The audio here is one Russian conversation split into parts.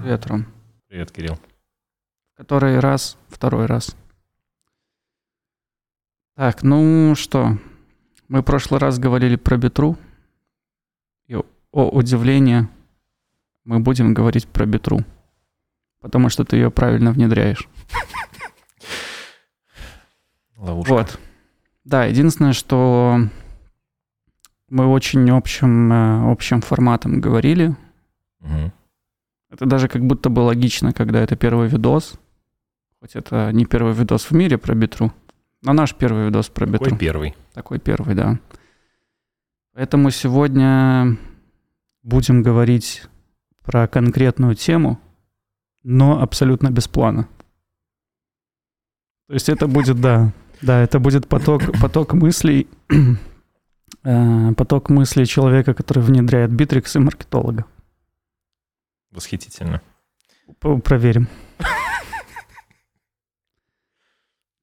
Привет, Ром. Привет, Кирилл. Который раз, второй раз. Так, ну что, мы в прошлый раз говорили про Битру. И, о удивление, мы будем говорить про Битру. Потому что ты ее правильно внедряешь. Ловушка. Вот. Да, единственное, что мы очень общим, э, общим форматом говорили. Мгм. Это даже как будто бы логично, когда это первый видос. Хоть это не первый видос в мире про битру, но наш первый видос про битру. Какой первый? Такой первый, да. Поэтому сегодня будем говорить про конкретную тему, но абсолютно без плана. То есть это будет, да, да, это будет поток, поток мыслей, поток мыслей человека, который внедряет битрикс и маркетолога. Восхитительно. Проверим.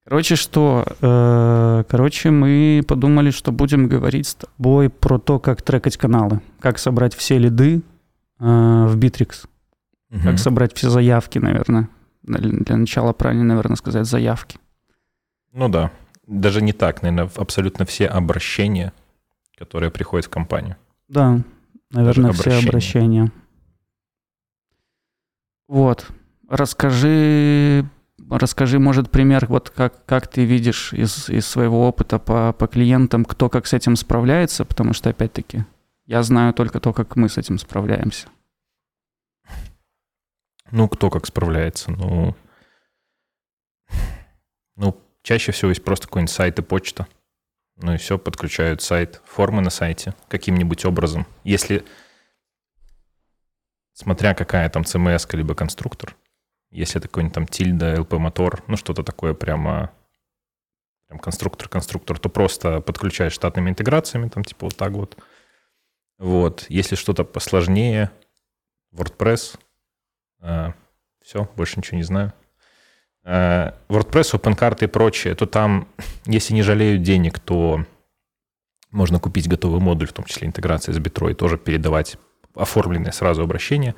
Короче, что? Э, Короче, мы подумали, что будем говорить с тобой про то, как трекать каналы, как собрать все лиды э, в Bittrex, Мгм. как собрать все заявки, наверное. Для начала правильно, наверное, сказать заявки. Ну да. Даже не так, наверное, абсолютно все обращения, которые приходят в компанию. Да, наверное, все обращения. обращения. Вот. Расскажи, расскажи, может, пример, вот как, как ты видишь из, из своего опыта по, по клиентам, кто как с этим справляется, потому что, опять-таки, я знаю только то, как мы с этим справляемся. Ну, кто как справляется? Ну, ну чаще всего есть просто какой-нибудь сайт и почта. Ну и все, подключают сайт, формы на сайте каким-нибудь образом. Если, смотря какая там CMS, либо конструктор, если это какой-нибудь там тильда, LP-мотор, ну что-то такое прямо прям конструктор-конструктор, то просто подключаешь штатными интеграциями, там типа вот так вот. Вот. Если что-то посложнее, WordPress, все, больше ничего не знаю. Э, WordPress, OpenCart и прочее, то там, если не жалеют денег, то можно купить готовый модуль, в том числе интеграция с Bittro, и тоже передавать оформленные сразу обращения.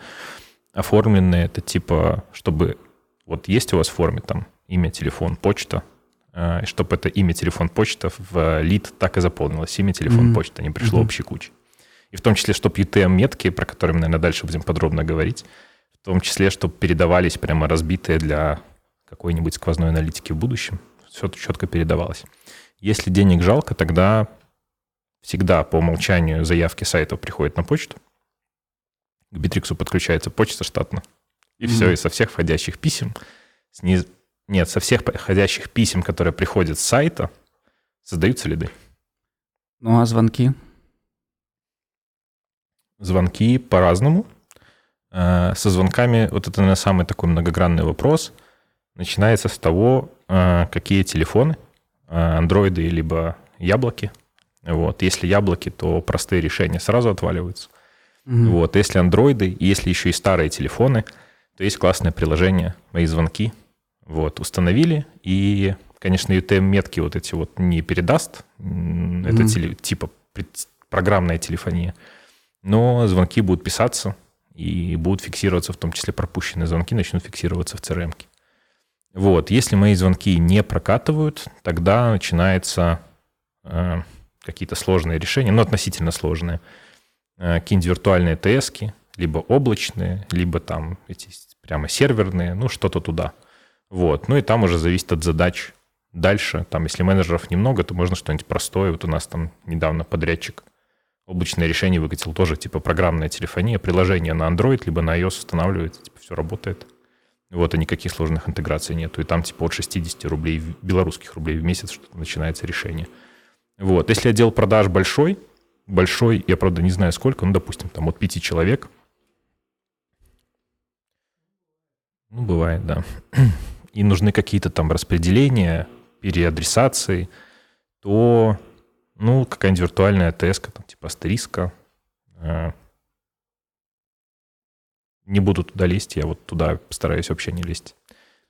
Оформленные это типа, чтобы вот есть у вас в форме там имя, телефон, почта, э, и чтобы это имя, телефон, почта в лид так и заполнилось. Имя, телефон, Мгм. почта, не пришло Мгм. общей кучей. И в том числе, чтобы UTM-метки, про которые мы, наверное, дальше будем подробно говорить, в том числе, чтобы передавались прямо разбитые для какой-нибудь сквозной аналитики в будущем. Все четко передавалось. Если денег жалко, тогда всегда по умолчанию заявки сайтов приходят на почту. К Битриксу подключается почта штатно. И Мгм. все, и со всех входящих писем, сниз- нет, со всех входящих писем, которые приходят с сайта, создаются лиды. Ну а звонки? Звонки по-разному. Э, Со звонками, вот это, наверное, самый такой многогранный вопрос, начинается с того, э, какие телефоны, э, андроиды либо яблоки. Вот. Если яблоки, то простые решения сразу отваливаются. Мгм. Вот. Если андроиды, если еще и старые телефоны, то есть классное приложение «Мои звонки». Вот. Установили, и, конечно, UTM-метки вот эти вот не передаст. Это Мгм. теле- типа программная телефония. Но звонки будут писаться и будут фиксироваться, в том числе пропущенные звонки начнут фиксироваться в CRM. -ке. Вот, если мои звонки не прокатывают, тогда начинается э, какие-то сложные решения, ну, относительно сложные. Э, какие-нибудь виртуальные ТС, либо облачные, либо там эти прямо серверные, ну, что-то туда. Вот, ну и там уже зависит от задач. Дальше, там, если менеджеров немного, то можно что-нибудь простое. Вот у нас там недавно подрядчик облачное решение выкатил тоже, типа программная телефония, приложение на Android, либо на iOS устанавливается, типа все работает. Вот, и никаких сложных интеграций нету. И там типа от 60 рублей, белорусских рублей в месяц что-то начинается решение. Вот, если отдел продаж большой, большой, я, правда, не знаю сколько, ну, допустим, там от пяти человек. Ну, бывает, да. И нужны какие-то там распределения, переадресации, то ну, какая-нибудь виртуальная ТС, там, типа астериска. Не буду туда лезть, я вот туда постараюсь вообще не лезть.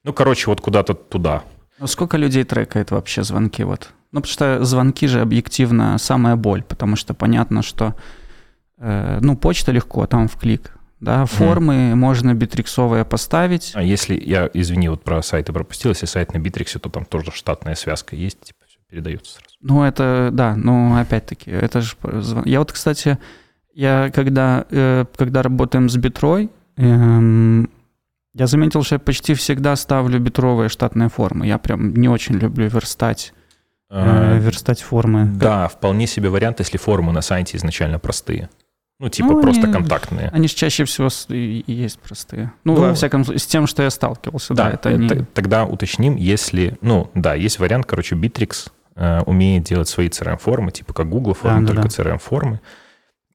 Ну, короче, вот куда-то туда. Ну сколько людей трекает вообще звонки? Вот? Ну потому что звонки же объективно самая боль, потому что понятно, что Э, ну, почта легко, там в клик. Да, формы mm. можно битриксовые поставить. А если, я, извини, вот про сайты пропустил, если сайт на битриксе, то там тоже штатная связка есть, типа все передается сразу. Ну, это, да, но опять-таки, это же... Я вот, кстати, я когда, э, когда работаем с битрой, эм, я заметил, что я почти всегда ставлю битровые штатные формы. Я прям не очень люблю верстать, э, а, верстать формы. Да, вполне себе вариант, если формы на сайте изначально простые. Ну, типа ну, просто они, контактные. Они же чаще всего и есть простые. Ну, ну, во всяком случае, с тем, что я сталкивался, да, да это не... Тогда уточним, если... Ну, да, есть вариант, короче, Bittrex э, умеет делать свои CRM-формы, типа как Google формы, да, только да. CRM-формы,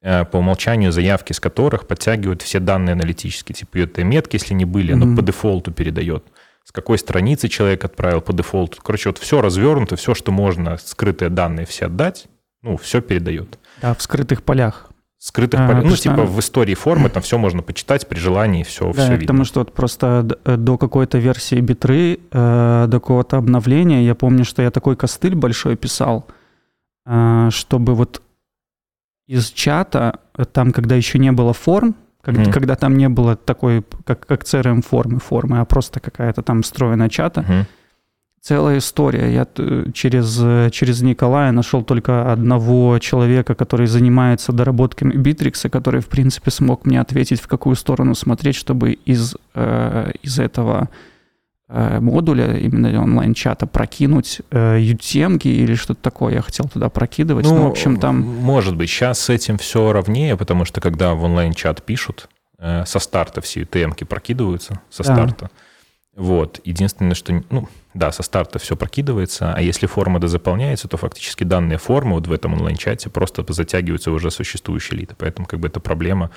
по умолчанию заявки с которых подтягивают все данные аналитические, типа это метки, если не были, mm-hmm. но по дефолту передает. С какой страницы человек отправил по дефолту. Короче, вот все развернуто, все, что можно, скрытые данные все отдать, ну, все передает. Да, в скрытых полях скрытых а, полей. Ну, типа в истории формы там все можно почитать при желании, все, да, все видно. Потому что вот просто э, до какой-то версии битры, э, до какого-то обновления, я помню, что я такой костыль большой писал, э, чтобы вот из чата, там, когда еще не было форм, когда, mm. когда там не было такой, как, как CRM-формы, формы, а просто какая-то там встроенная чата, mm целая история. Я через, через Николая нашел только одного человека, который занимается доработками Битрикса, который, в принципе, смог мне ответить, в какую сторону смотреть, чтобы из, э, из этого э, модуля, именно онлайн-чата, прокинуть э, UTM или что-то такое. Я хотел туда прокидывать. Ну, ну, в общем, там... Может быть. Сейчас с этим все ровнее, потому что когда в онлайн-чат пишут, э, со старта все UTM прокидываются, со да. старта. Вот. Единственное, что, ну, да, со старта все прокидывается, а если форма дозаполняется, то фактически данные формы вот в этом онлайн-чате просто затягиваются в уже существующие литы. Поэтому как бы эта проблема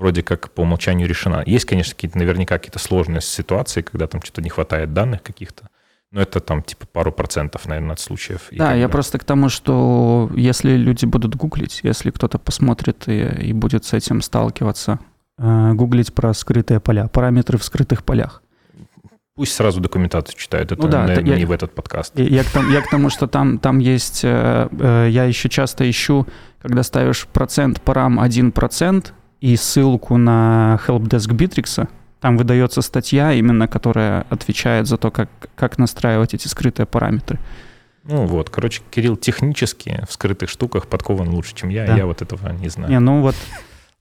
вроде как по умолчанию решена. Есть, конечно, какие-то наверняка какие-то сложные ситуации, когда там что-то не хватает данных каких-то, но это там типа пару процентов, наверное, от случаев. И да, я бы... просто к тому, что если люди будут гуглить, если кто-то посмотрит и, и будет с этим сталкиваться, э, гуглить про скрытые поля, параметры в скрытых полях, Пусть сразу документацию читают, это, ну, да, наверное, я, не в этот подкаст. Я, я, к тому, я к тому, что там, там есть, э, э, я еще часто ищу, когда ставишь процент парам 1% и ссылку на helpdesk Bittrex, там выдается статья именно, которая отвечает за то, как, как настраивать эти скрытые параметры. Ну вот, короче, Кирилл технически в скрытых штуках подкован лучше, чем я, да. я вот этого не знаю. Не, ну вот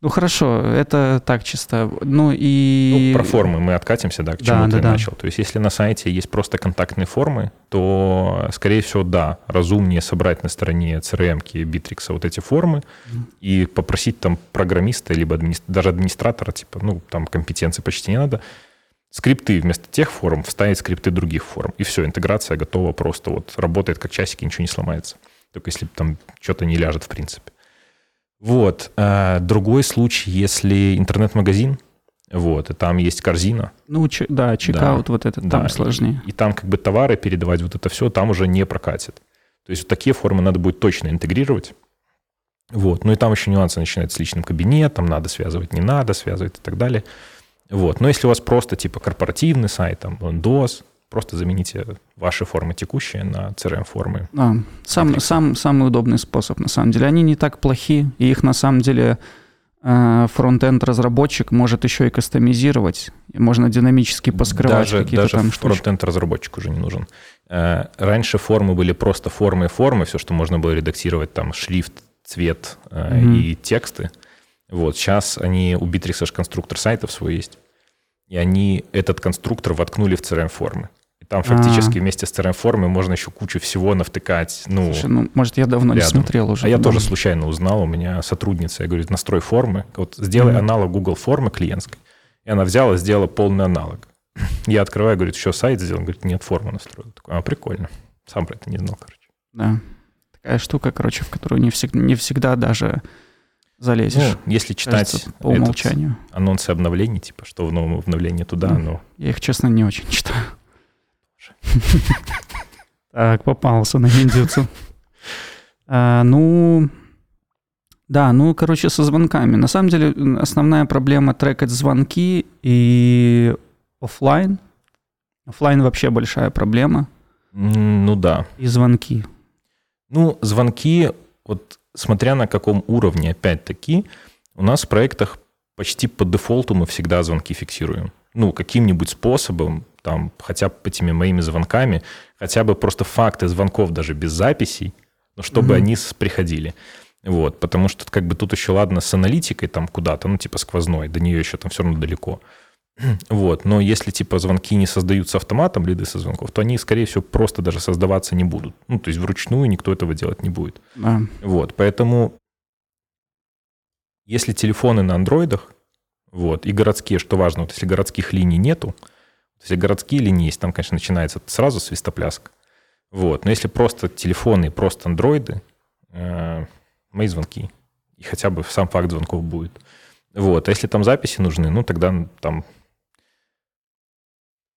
ну хорошо, это так чисто. Ну и... Ну, про формы мы откатимся, да, к чему да, ты да, начал. Да. То есть если на сайте есть просто контактные формы, то, скорее всего, да, разумнее собрать на стороне CRM-ки Bittrex вот эти формы mm. и попросить там программиста, либо администр... даже администратора, типа, ну, там компетенции почти не надо, скрипты вместо тех форм вставить скрипты других форм. И все, интеграция готова просто вот работает как часики, ничего не сломается. Только если там что-то не ляжет в принципе. Вот. А другой случай, если интернет-магазин, вот, и там есть корзина. Ну, ч- да, чекаут да, вот этот да, там сложнее. И, и там как бы товары передавать, вот это все там уже не прокатит. То есть вот такие формы надо будет точно интегрировать. Вот. Ну и там еще нюансы начинаются с личным кабинетом, надо связывать, не надо связывать и так далее. Вот. Но если у вас просто типа корпоративный сайт, там, DOS, Просто замените ваши формы текущие на CRM-формы. А, сам, сам, самый удобный способ, на самом деле. Они не так плохи, и их на самом деле э, фронтенд разработчик может еще и кастомизировать. Можно динамически поскрывать даже, какие-то даже там штучки. фронтенд разработчик уже не нужен. Э, раньше формы были просто формы и формы, все, что можно было редактировать, там шрифт, цвет mm-hmm. и тексты. Вот сейчас они у Bittrex конструктор сайтов свой есть, и они этот конструктор воткнули в CRM-формы. Там фактически А-а-а. вместе с CRM-формой можно еще кучу всего навтыкать. Ну, Слушай, ну, может, я давно рядом. не смотрел уже. А я тоже случайно узнал, у меня сотрудница, я говорю, настрой формы, вот сделай mm-hmm. аналог Google формы клиентской. И она взяла, сделала полный аналог. Я открываю, говорю, еще сайт сделал, говорит, нет, форму настроил. Такой, а, прикольно. Сам про это не знал, короче. Да. Такая штука, короче, в которую не всегда, не всегда даже залезешь. Ну, если читать кажется, по умолчанию. анонсы обновлений, типа, что в новом обновлении туда, ну, но... Я их, честно, не очень читаю. Так, попался на индюцу. А, ну, да, ну, короче, со звонками. На самом деле, основная проблема трекать звонки и офлайн. Офлайн вообще большая проблема. Ну да. И звонки. Ну, звонки, вот смотря на каком уровне, опять-таки, У нас в проектах почти по дефолту мы всегда звонки фиксируем. Ну, каким-нибудь способом, там, хотя бы этими моими звонками, хотя бы просто факты звонков даже без записей, но чтобы mm-hmm. они приходили. Вот, потому что как бы тут еще, ладно, с аналитикой там куда-то, ну, типа сквозной, до нее еще там все равно далеко. Вот, но если типа звонки не создаются автоматом, лиды со звонков, то они, скорее всего, просто даже создаваться не будут. Ну, то есть вручную никто этого делать не будет. Да. Вот, поэтому если телефоны на андроидах, вот, и городские, что важно, вот если городских линий нету, если городские линии есть, там, конечно, начинается сразу свистопляск. Вот, но если просто телефоны, просто андроиды, э, мои звонки. И хотя бы сам факт звонков будет. Вот. А если там записи нужны, ну, тогда там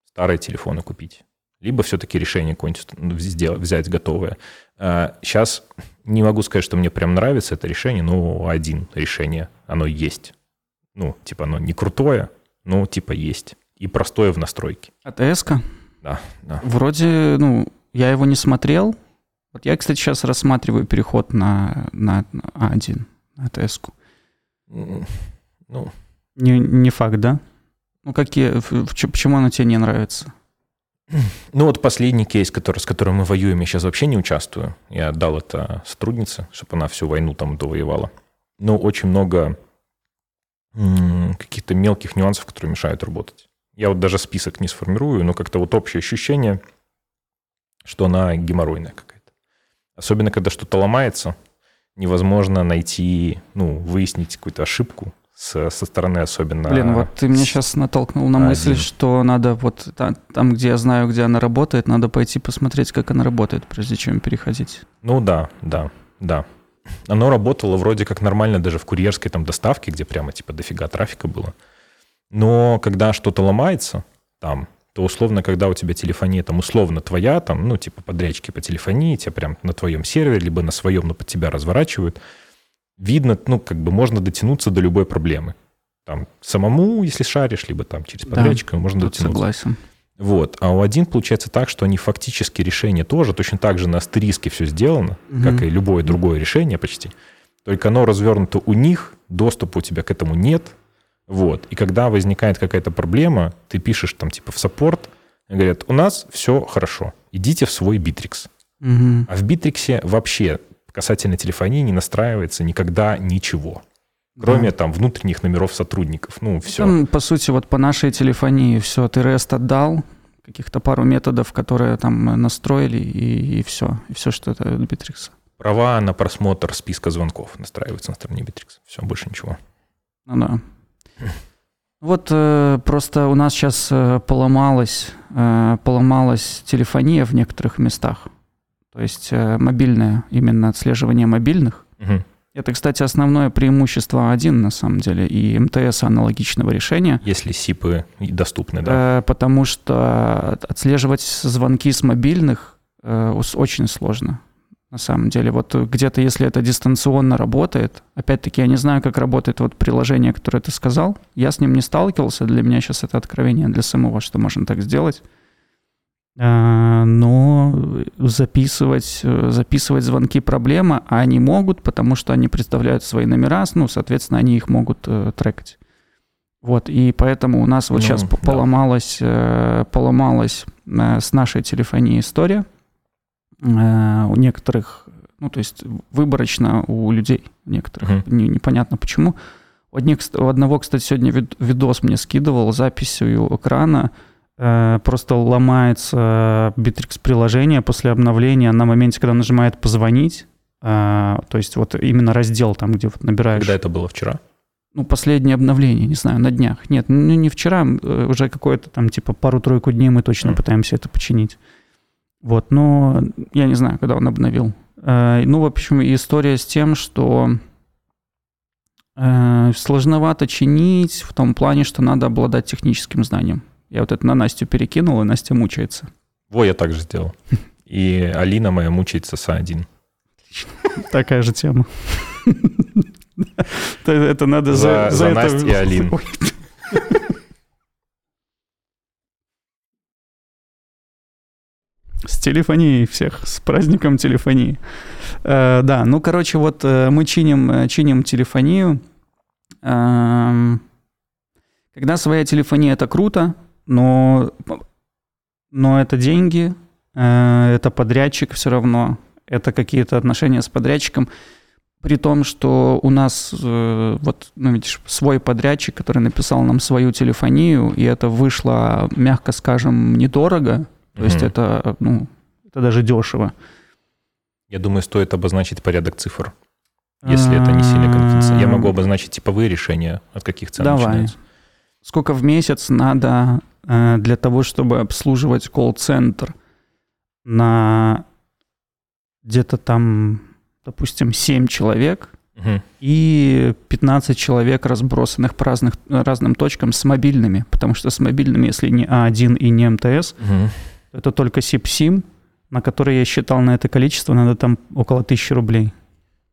старые телефоны купить. Либо все-таки решение какое-нибудь ну, взять готовое. Сейчас а, не могу сказать, что мне прям нравится это решение, но один решение, оно есть. Ну, типа оно не крутое, но типа есть. И простое в настройке. АТС-ка? Да, да. Вроде, ну, я его не смотрел, вот я, кстати, сейчас рассматриваю переход на, на А1, на АТС-ку. Ну, не, не факт, да? Ну, какие, почему она тебе не нравится? Ну, вот последний кейс, который, с которым мы воюем, я сейчас вообще не участвую. Я отдал это сотруднице, чтобы она всю войну там довоевала. Но очень много каких-то мелких нюансов, которые мешают работать. Я вот даже список не сформирую, но как-то вот общее ощущение, что она геморройная какая-то. Особенно, когда что-то ломается, невозможно найти, ну, выяснить какую-то ошибку со, со стороны особенно... Блин, вот ты меня сейчас натолкнул на мысль, один. что надо вот там, там, где я знаю, где она работает, надо пойти посмотреть, как она работает, прежде чем переходить. Ну да, да, да. Оно работало вроде как нормально даже в курьерской там доставке, где прямо типа дофига трафика было. Но когда что-то ломается там, то условно, когда у тебя телефония там условно твоя, там, ну, типа подрядчики по телефонии, тебя прям на твоем сервере, либо на своем, но под тебя разворачивают, видно, ну, как бы можно дотянуться до любой проблемы. Там самому, если шаришь, либо там через подрядчика, да, можно дотянуться. Согласен. Вот. А у один получается так, что они фактически решение тоже точно так же на астериске все сделано, угу. как и любое другое решение почти. Только оно развернуто у них, доступа у тебя к этому нет, вот. И когда возникает какая-то проблема, ты пишешь там типа в саппорт, говорят, у нас все хорошо, идите в свой Bittrex. Угу. А в Bittrex вообще касательно телефонии не настраивается никогда ничего. Кроме да. там внутренних номеров сотрудников. Ну, все. Там, по сути, вот по нашей телефонии все, ты REST отдал, каких-то пару методов, которые там настроили, и, и все. И все, что это Bittrex. Права на просмотр списка звонков настраиваются на стороне Bittrex. Все, больше ничего. Ну да. Вот э, просто у нас сейчас э, поломалась, э, поломалась телефония в некоторых местах. То есть э, мобильное, именно отслеживание мобильных. Угу. Это, кстати, основное преимущество один на самом деле, и МТС аналогичного решения. Если СИПы доступны, да. Э, потому что отслеживать звонки с мобильных э, очень сложно на самом деле. Вот где-то, если это дистанционно работает, опять-таки, я не знаю, как работает вот приложение, которое ты сказал. Я с ним не сталкивался, для меня сейчас это откровение для самого, что можно так сделать. А, но записывать, записывать звонки проблема, а они могут, потому что они представляют свои номера, ну, соответственно, они их могут э, трекать. Вот, и поэтому у нас вот ну, сейчас да. поломалась, э, поломалась э, с нашей телефонией история – у некоторых, ну, то есть выборочно у людей, у некоторых, uh-huh. не, непонятно почему. У, одних, у одного, кстати, сегодня видос мне скидывал записью экрана, э, просто ломается Bittrex приложение после обновления на моменте, когда нажимает «позвонить», э, то есть вот именно раздел там, где вот набираешь... Когда это было вчера? Ну, последнее обновление, не знаю, на днях. Нет, ну не вчера, э, уже какое-то там типа пару-тройку дней мы точно uh-huh. пытаемся это починить. Вот, но я не знаю, когда он обновил. Э, ну, в общем, история с тем, что э, сложновато чинить в том плане, что надо обладать техническим знанием. Я вот это на Настю перекинул, и Настя мучается. Во, я так же сделал. И Алина моя мучается с А1. Такая же тема. Это надо за За Настю и Алин. С телефонией всех, с праздником телефонии. Э, да, ну, короче, вот э, мы чиним, э, чиним телефонию, Эм, когда своя телефония, это круто, но, но это деньги, э, это подрядчик все равно, это какие-то отношения с подрядчиком. При том, что у нас э, вот, ну, видишь, свой подрядчик, который написал нам свою телефонию, и это вышло, мягко скажем, недорого. То mm есть это, ну, это даже дешево. Я думаю, стоит обозначить порядок цифр, если это не сильно конфиденциально. Я могу обозначить типовые решения, от каких цен Давай. начинаются. Сколько в месяц надо э, для того, чтобы обслуживать колл-центр на где-то там, допустим, 7 человек Мгм. и 15 человек, разбросанных по разных, разным точкам с мобильными, потому что с мобильными, если не А1 и не МТС, Мгм. Это только SIP-SIM, на который я считал на это количество, надо там около 1000 рублей.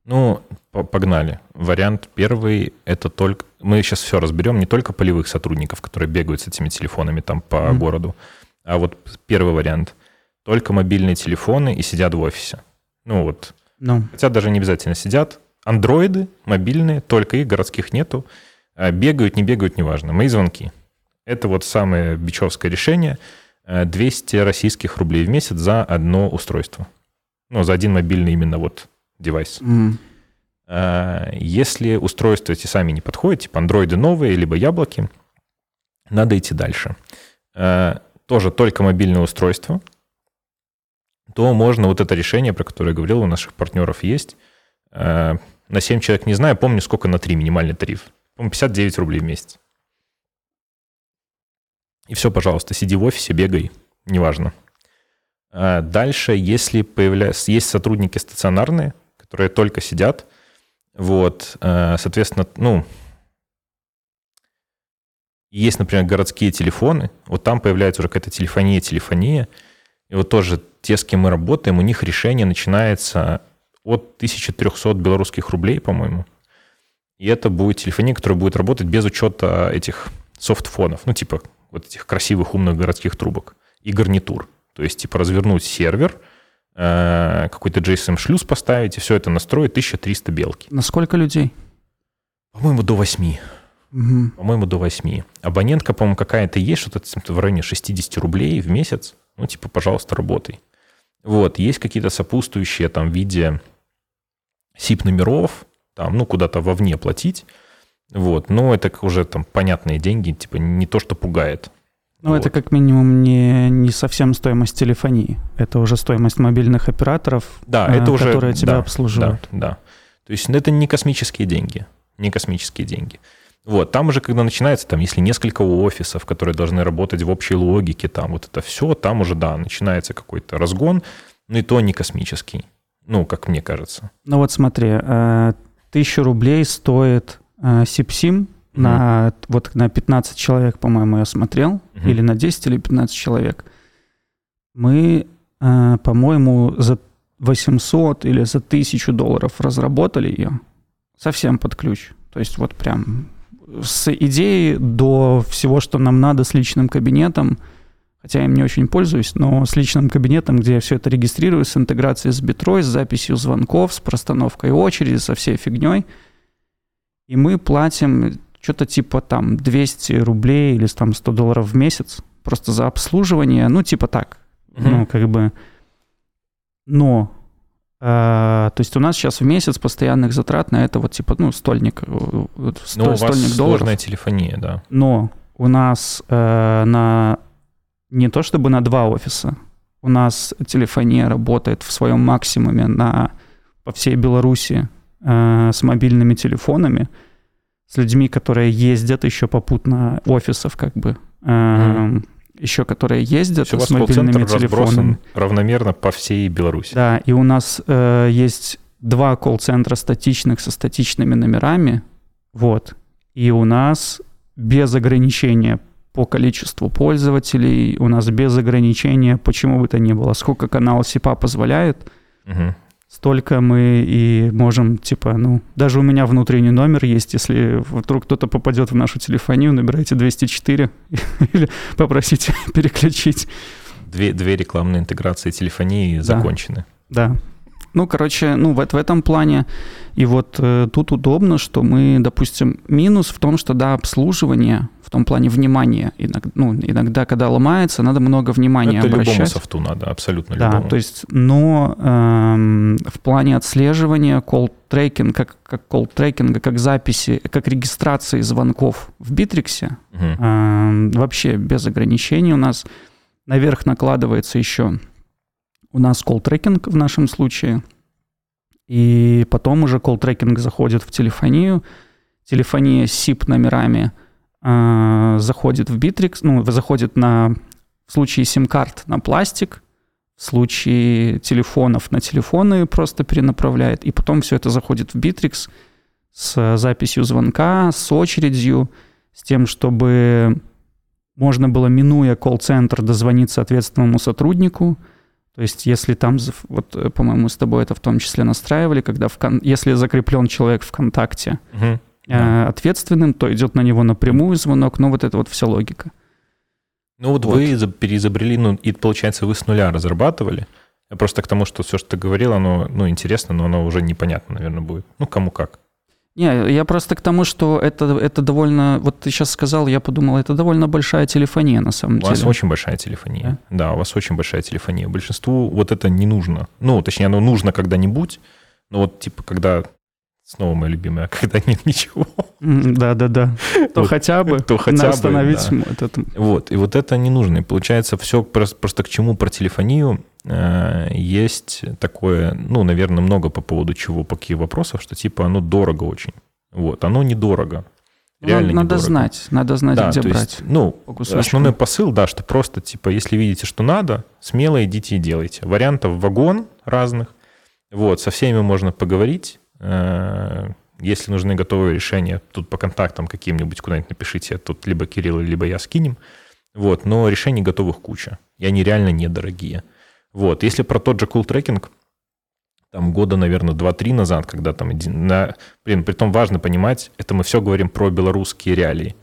Ну, по- погнали. Вариант первый — это только... Мы сейчас все разберем, не только полевых сотрудников, которые бегают с этими телефонами там по Мгм. городу, а вот первый вариант — только мобильные телефоны и сидят в офисе. Ну вот, Ну, хотя даже не обязательно сидят. Андроиды мобильные, только их городских нету. А Бегают, не бегают, неважно. Мои звонки. Это вот самое бичевское решение. Э, 200 российских рублей в месяц за одно устройство. Ну, за один мобильный именно вот девайс. А, Если устройства эти сами не подходят, типа андроиды новые, либо яблоки, надо идти дальше. А, Тоже только мобильное устройство, то можно вот это решение, про которое я говорил, у наших партнеров есть. На 7 человек не знаю, помню, сколько на 3 минимальный тариф. По-моему, 59 рублей в месяц. И все, пожалуйста, сиди в офисе, бегай, неважно. А Дальше, если появляются, есть сотрудники стационарные, которые только сидят, вот, э, соответственно, ну, есть, например, городские телефоны, вот там появляется уже какая-то телефония, телефония, и вот тоже те, с кем мы работаем, у них решение начинается от 1300 белорусских рублей, по-моему, и это будет телефония, которая будет работать без учета этих софтфонов, ну, типа вот этих красивых умных городских трубок и гарнитур. То есть, типа, развернуть сервер, э, какой-то JSM-шлюз поставить, и все это настроить 1300 белки. на сколько людей? По-моему, до 8. Мгм. По-моему, до 8. Абонентка, по-моему, какая-то есть, что-то в районе 60 рублей в месяц. Ну, типа, пожалуйста, работай. Вот, есть какие-то сопутствующие там в виде SIP-номеров, там, ну, куда-то вовне платить. Вот, но это уже там понятные деньги, типа, не то, что пугает. Ну, это Вот. как минимум не, не совсем стоимость телефонии. Это уже стоимость мобильных операторов, Да, э, это уже... которые тебя да, обслуживают. Да, да. То есть это не космические деньги. Не космические деньги. Вот, там уже, когда начинается, там, если несколько офисов, которые должны работать в общей логике, там вот это все, там уже, да, начинается какой-то разгон, но и то не космический. Ну, как мне кажется. Ну вот смотри, э, тысячу рублей стоит э, SIP-SIM на, вот на 15 человек, по-моему, я смотрел, Мгм. или на 10 или 15 человек. Мы, э, по-моему, за 800 или за 1000 долларов разработали ее совсем под ключ. То есть вот прям с идеи до всего, что нам надо с личным кабинетом, хотя я им не очень пользуюсь, но с личным кабинетом, где я все это регистрирую, с интеграцией с битрой, с записью звонков, с простановкой очереди, со всей фигней. И мы платим что-то типа там 200 рублей или там 100 долларов в месяц просто за обслуживание, ну типа так, ну как бы. Но э, то есть у нас сейчас в месяц постоянных затрат на это вот типа, ну, стольник, э, вот сто- Но Ну, у вас стольник долларов. сложная телефония, да. Но у нас э, на не то чтобы на два офиса, у нас телефония работает в своем максимуме на по всей Беларуси э, с мобильными телефонами, с людьми, которые ездят еще попутно офисов, как бы, э, еще которые ездят вас с мобильными телефонами. равномерно по всей Беларуси. Да, и у нас э, есть два колл-центра статичных со статичными номерами, вот, и у нас без ограничения по количеству пользователей, у нас без ограничения, почему бы то ни было, сколько канал СИПа позволяет, Мгм. Столько мы и можем, типа, ну, даже у меня внутренний номер есть, если вдруг кто-то попадет в нашу телефонию, набирайте 204 или попросите переключить. Две, две рекламные интеграции телефонии закончены. Да. Ну, короче, ну, в, в этом плане. И вот э, тут удобно, что мы, допустим, минус в том, что, да, обслуживание в том плане внимания. Иногда, ну, иногда, когда ломается, надо много внимания Это обращать. любому софту надо, абсолютно Да, любому. то есть, но эм, в плане отслеживания call tracking а, как, как call tracking а, как записи, как регистрации звонков в Битриксе, Мгм. эм, вообще без ограничений у нас наверх накладывается еще у нас call tracking в нашем случае, и потом уже call tracking заходит в телефонию, телефония с SIP-номерами э, заходит в Битрикс, ну, заходит на, в случае сим-карт на пластик, в случае телефонов на телефоны просто перенаправляет, и потом все это заходит в Битрикс с записью звонка, с очередью, с тем, чтобы можно было, минуя колл-центр, дозвониться ответственному сотруднику. То есть, если там, вот, э, по-моему, с тобой это в том числе настраивали, когда в кон- если закреплен человек ВКонтакте Мгм. э, ответственным, то идет на него напрямую звонок, ну вот это вот вся логика. Ну вот, Вот. вы переизобрели, ну и получается вы с нуля разрабатывали. Просто к тому, что все, что ты говорил, оно, ну, интересно, но оно уже непонятно, наверное, будет. Ну, кому как. Не, я просто к тому, что это, это довольно... Вот ты сейчас сказал, я подумал, это довольно большая телефония на самом У вас деле. очень большая телефония. Да? у вас очень большая телефония. Большинству вот это не нужно. Ну, точнее, оно нужно когда-нибудь, но вот типа когда... Снова мое любимое, а когда нет ничего. Да-да-да. То Вот, хотя бы то хотя на бы, остановить да. этот... Вот, и вот это не нужно. И получается, все просто, просто к чему про телефонию есть такое, ну, наверное, много по поводу чего, по каких вопросов, что типа оно дорого очень. Вот, оно недорого. Реально Ну, надо недорого. знать, надо знать, Да, где брать. есть, ну, основной посыл, да, что просто, типа, если видите, что надо, смело идите и делайте. Вариантов вагон разных. Вот, со всеми можно поговорить. Э, Если нужны готовые решения, тут по контактам каким-нибудь куда-нибудь напишите, тут либо Кирилл, либо я скинем. Вот, но решений готовых куча. И они реально недорогие. Вот, если про тот же cool трекинг, там года, наверное, 2-3 назад, когда там, на, блин, при том важно понимать, это мы все говорим про белорусские реалии.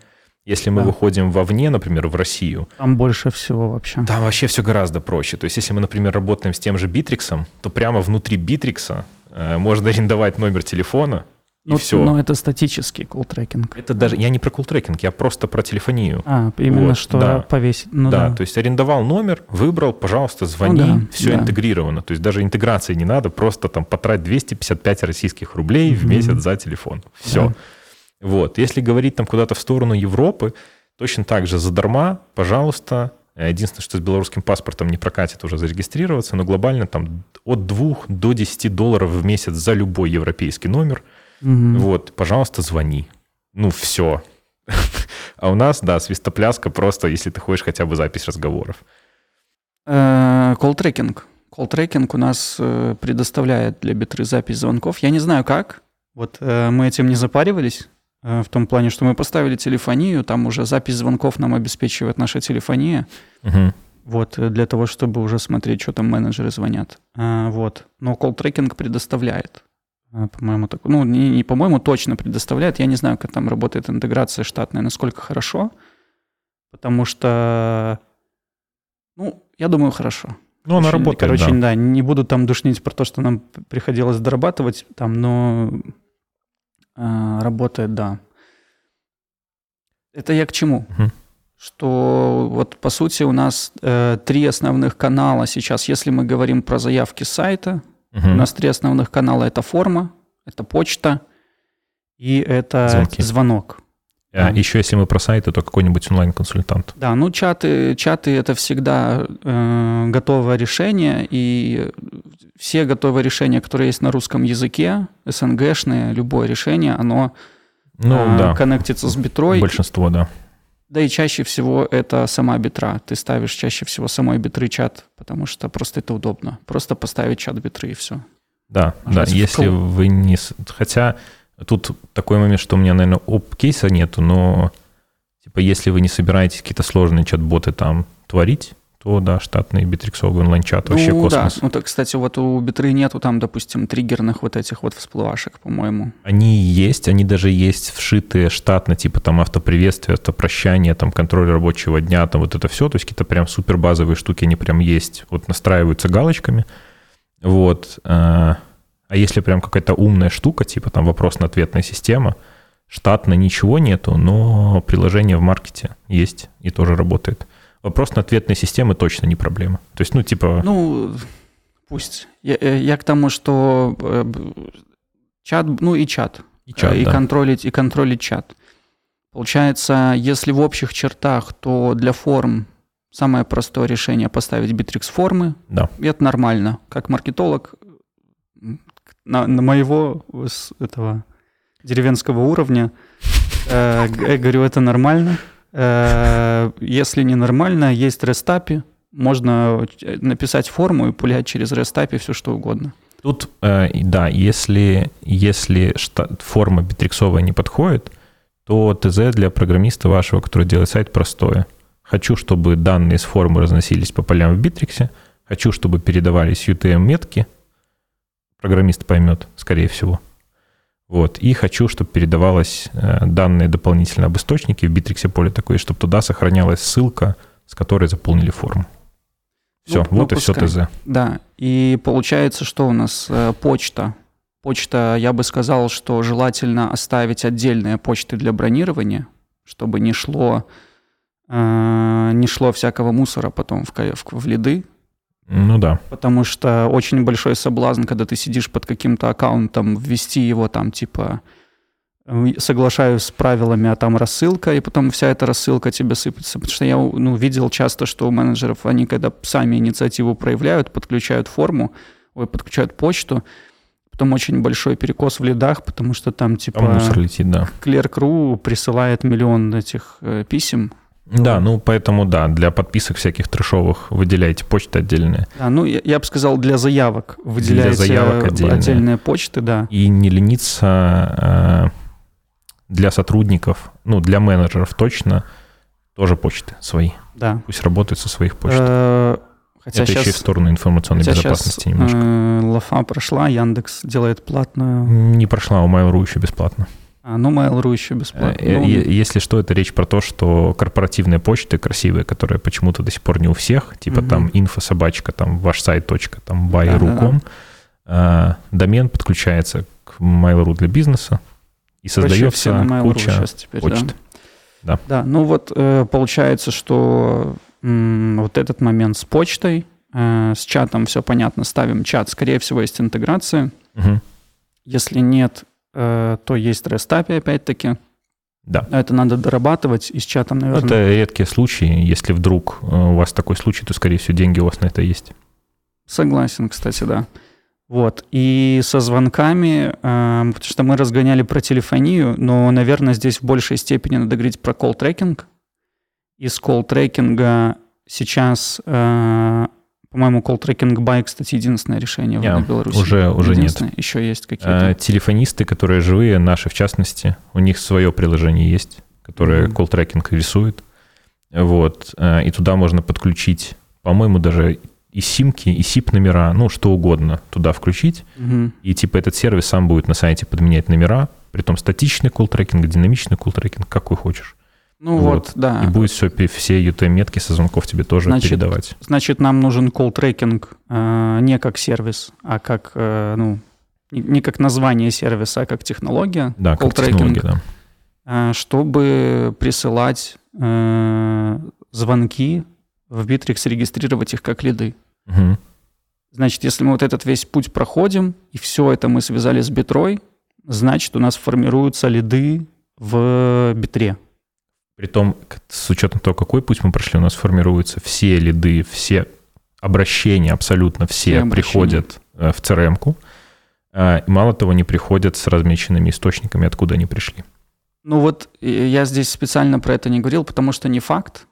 Если мы Да. выходим вовне, например, в Россию, Там больше всего вообще. там вообще все гораздо проще. То есть, если мы, например, работаем с тем же Битриксом, то прямо внутри Битрикса э, можно арендовать номер телефона, и Ну, все. Но это статический call tracking. Это даже, я не про call tracking, я просто про телефонию. А, именно Вот, что да. повесить. Ну да, да. то есть арендовал номер, выбрал, пожалуйста, звони, Ну да, все да. интегрировано. То есть даже интеграции не надо, просто там потрать 255 российских рублей в Мгм. месяц за телефон. Все. Да. Вот. Если говорить там куда-то в сторону Европы, точно так же задарма, пожалуйста. Единственное, что с белорусским паспортом не прокатит уже зарегистрироваться, но глобально там от 2 до 10 долларов в месяц за любой европейский номер. Мгм. Вот, пожалуйста, звони. Ну, все. А у нас, да, свистопляска просто, если ты хочешь хотя бы запись разговоров. Э, Call tracking. Call tracking у нас э, предоставляет для битры запись звонков. Я не знаю как. Вот э, мы этим не запаривались. В том плане, что мы поставили телефонию, там уже запись звонков нам обеспечивает наша телефония. Мгм. Вот, для того, чтобы уже смотреть, что там менеджеры звонят. Вот. Но колл-трекинг предоставляет. А, По-моему, так, ну, не, не по-моему, точно предоставляет. Я не знаю, как там работает интеграция штатная, насколько хорошо. Потому что, ну, я думаю, хорошо. Ну, она Очень- работает, Короче, да. да, не буду там душнить про то, что нам приходилось дорабатывать там, но а, работает, да. Это я к чему? Мгм. Что вот по сути у нас э, три основных канала сейчас, если мы говорим про заявки сайта, Мгм. у нас три основных канала это форма, это почта и это Звонки. звонок. А да. еще если мы про сайты, то какой-нибудь онлайн-консультант. Да, ну чаты, чаты это всегда э, готовое решение, и все готовые решения, которые есть на русском языке, СНГшные, любое решение, оно Ну, э, да, коннектится с битрой. большинство, да. Да и чаще всего это сама битра. Ты ставишь чаще всего самой битры чат, потому что просто это удобно. Просто поставить чат битры и все. Да, да, Нажать если вкл. вы не... Хотя тут такой момент, что у меня, наверное, оп-кейса нету, но типа если вы не собираетесь какие-то сложные чат-боты там творить, то да, штатный битриксовый онлайн-чат вообще ну космос. да, ну так, кстати, вот у битры нету там, допустим, триггерных вот этих вот всплывашек, по-моему. Они есть, они даже есть вшитые штатно, типа там автоприветствие, автопрощание, там контроль рабочего дня, там вот это все, то есть какие-то прям супер базовые штуки, они прям есть, вот настраиваются галочками. Вот. э, А если прям какая-то умная штука, типа там вопрос-ответная система, штатно ничего нету, но приложение в маркете есть и тоже работает. Вопрос-ответные системы точно не проблема. То есть, ну, типа... Ну, пусть. Я, э, я к тому, что э, чат, ну и чат. И чат, и да. контролить, и контролить чат. Получается, если в общих чертах, то для форм самое простое решение поставить Bittrex формы. Да. И это нормально. Как маркетолог на, на моего с этого деревенского уровня э, говорю, это нормально. Э, если не нормально, есть REST можно написать форму и пулять через REST все что угодно. Тут, э, да, если, если форма битриксовая не подходит, то ТЗ для программиста вашего, который делает сайт, простое. Хочу, чтобы данные с формы разносились по полям в битриксе, хочу, чтобы передавались UTM-метки, программист поймет, скорее всего. Вот. И хочу, чтобы передавалось э, данные дополнительно об источнике в битриксе поле такое, чтобы туда сохранялась ссылка, с которой заполнили форму. Все, Ну, вот и все. ТЗ. Да, и получается, что у нас э, почта. Почта, я бы сказал, что желательно оставить отдельные почты для бронирования, чтобы не шло, э, не шло всякого мусора потом в, в, в лиды, Ну да. потому что очень большой соблазн, когда ты сидишь под каким-то аккаунтом, ввести его там типа э, соглашаюсь с правилами, а там рассылка, и потом вся эта рассылка тебе сыпется. Потому что я ну, видел часто, что у менеджеров, они когда сами инициативу проявляют, подключают форму, ой, подключают почту, потом очень большой перекос в лидах, потому что там типа Там мусор летит, да. Clerk.ru присылает миллион этих э, писем. Да, ну поэтому да, для подписок всяких трешовых выделяйте почты отдельные. Да, ну, я, я бы сказал, для заявок выделяйте заявок отдельные. отдельные почты, да. И не лениться э, для сотрудников, ну для менеджеров точно, тоже почты свои. Да. Пусть работают со своих почт. Э, Хотя Это еще и в сейчас, сторону информационной хотя безопасности щас, немножко. э, лафа прошла, Яндекс делает платную. Не прошла у Mail.ru еще бесплатно. А, ну, Mail.ru еще бесплатно. э, Ну, Если что, это речь про то, что корпоративные почты красивые, которые почему-то до сих пор не у всех, типа Мгм. там инфособачка, там ваш сайт точка, там Да-да-да. by.ru.com, э, домен подключается к Mail.ru для бизнеса и создается куча теперь, да. почт. Да. Да, ну вот э, получается, что вот этот момент с почтой, э, с чатом все понятно, ставим чат, скорее всего, есть интеграция. Мгм. Если нет, то есть REST API опять-таки. Да. Это надо дорабатывать, и с чатом, Ну, наверное... Это редкие случаи. Если вдруг э, у вас такой случай, то, скорее всего, деньги у вас на это есть. Согласен, кстати, да. Вот. И со звонками, э, потому что мы разгоняли про телефонию, но, наверное, здесь в большей степени надо говорить про call tracking. Из call tracking а сейчас, э, по-моему, call tracking by, кстати, единственное решение Не, в Беларуси. уже- уже нет. Еще есть какие-то. Э, телефонисты, которые живые, наши в частности, у них свое приложение есть, которое Мгм. call tracking рисует. Вот. э, И туда можно подключить, по-моему, даже и симки, и SIP номера, ну, что угодно туда включить. Мгм. И типа этот сервис сам будет на сайте подменять номера, притом статичный call tracking, динамичный call tracking, какой хочешь. Ну Вот. вот, да. И будет все, все UTM-метки со звонков тебе тоже Значит, передавать. Значит, нам нужен call tracking э, не как сервис, а как, э, ну, не, как название сервиса, а как технология. Да, как технология, да. э, чтобы присылать э, звонки в Bittrex, регистрировать их как лиды. Мгм. Значит, если мы вот этот весь путь проходим, и все это мы связали с битрой, значит, у нас формируются лиды в битре. Притом, к- с учетом того, какой путь мы прошли, у нас формируются все лиды, все обращения, абсолютно все, Все обращения. приходят э, в CRM-ку. А, мало того, не приходят с размеченными источниками, откуда они пришли. Ну вот я здесь специально про это не говорил, потому что не факт.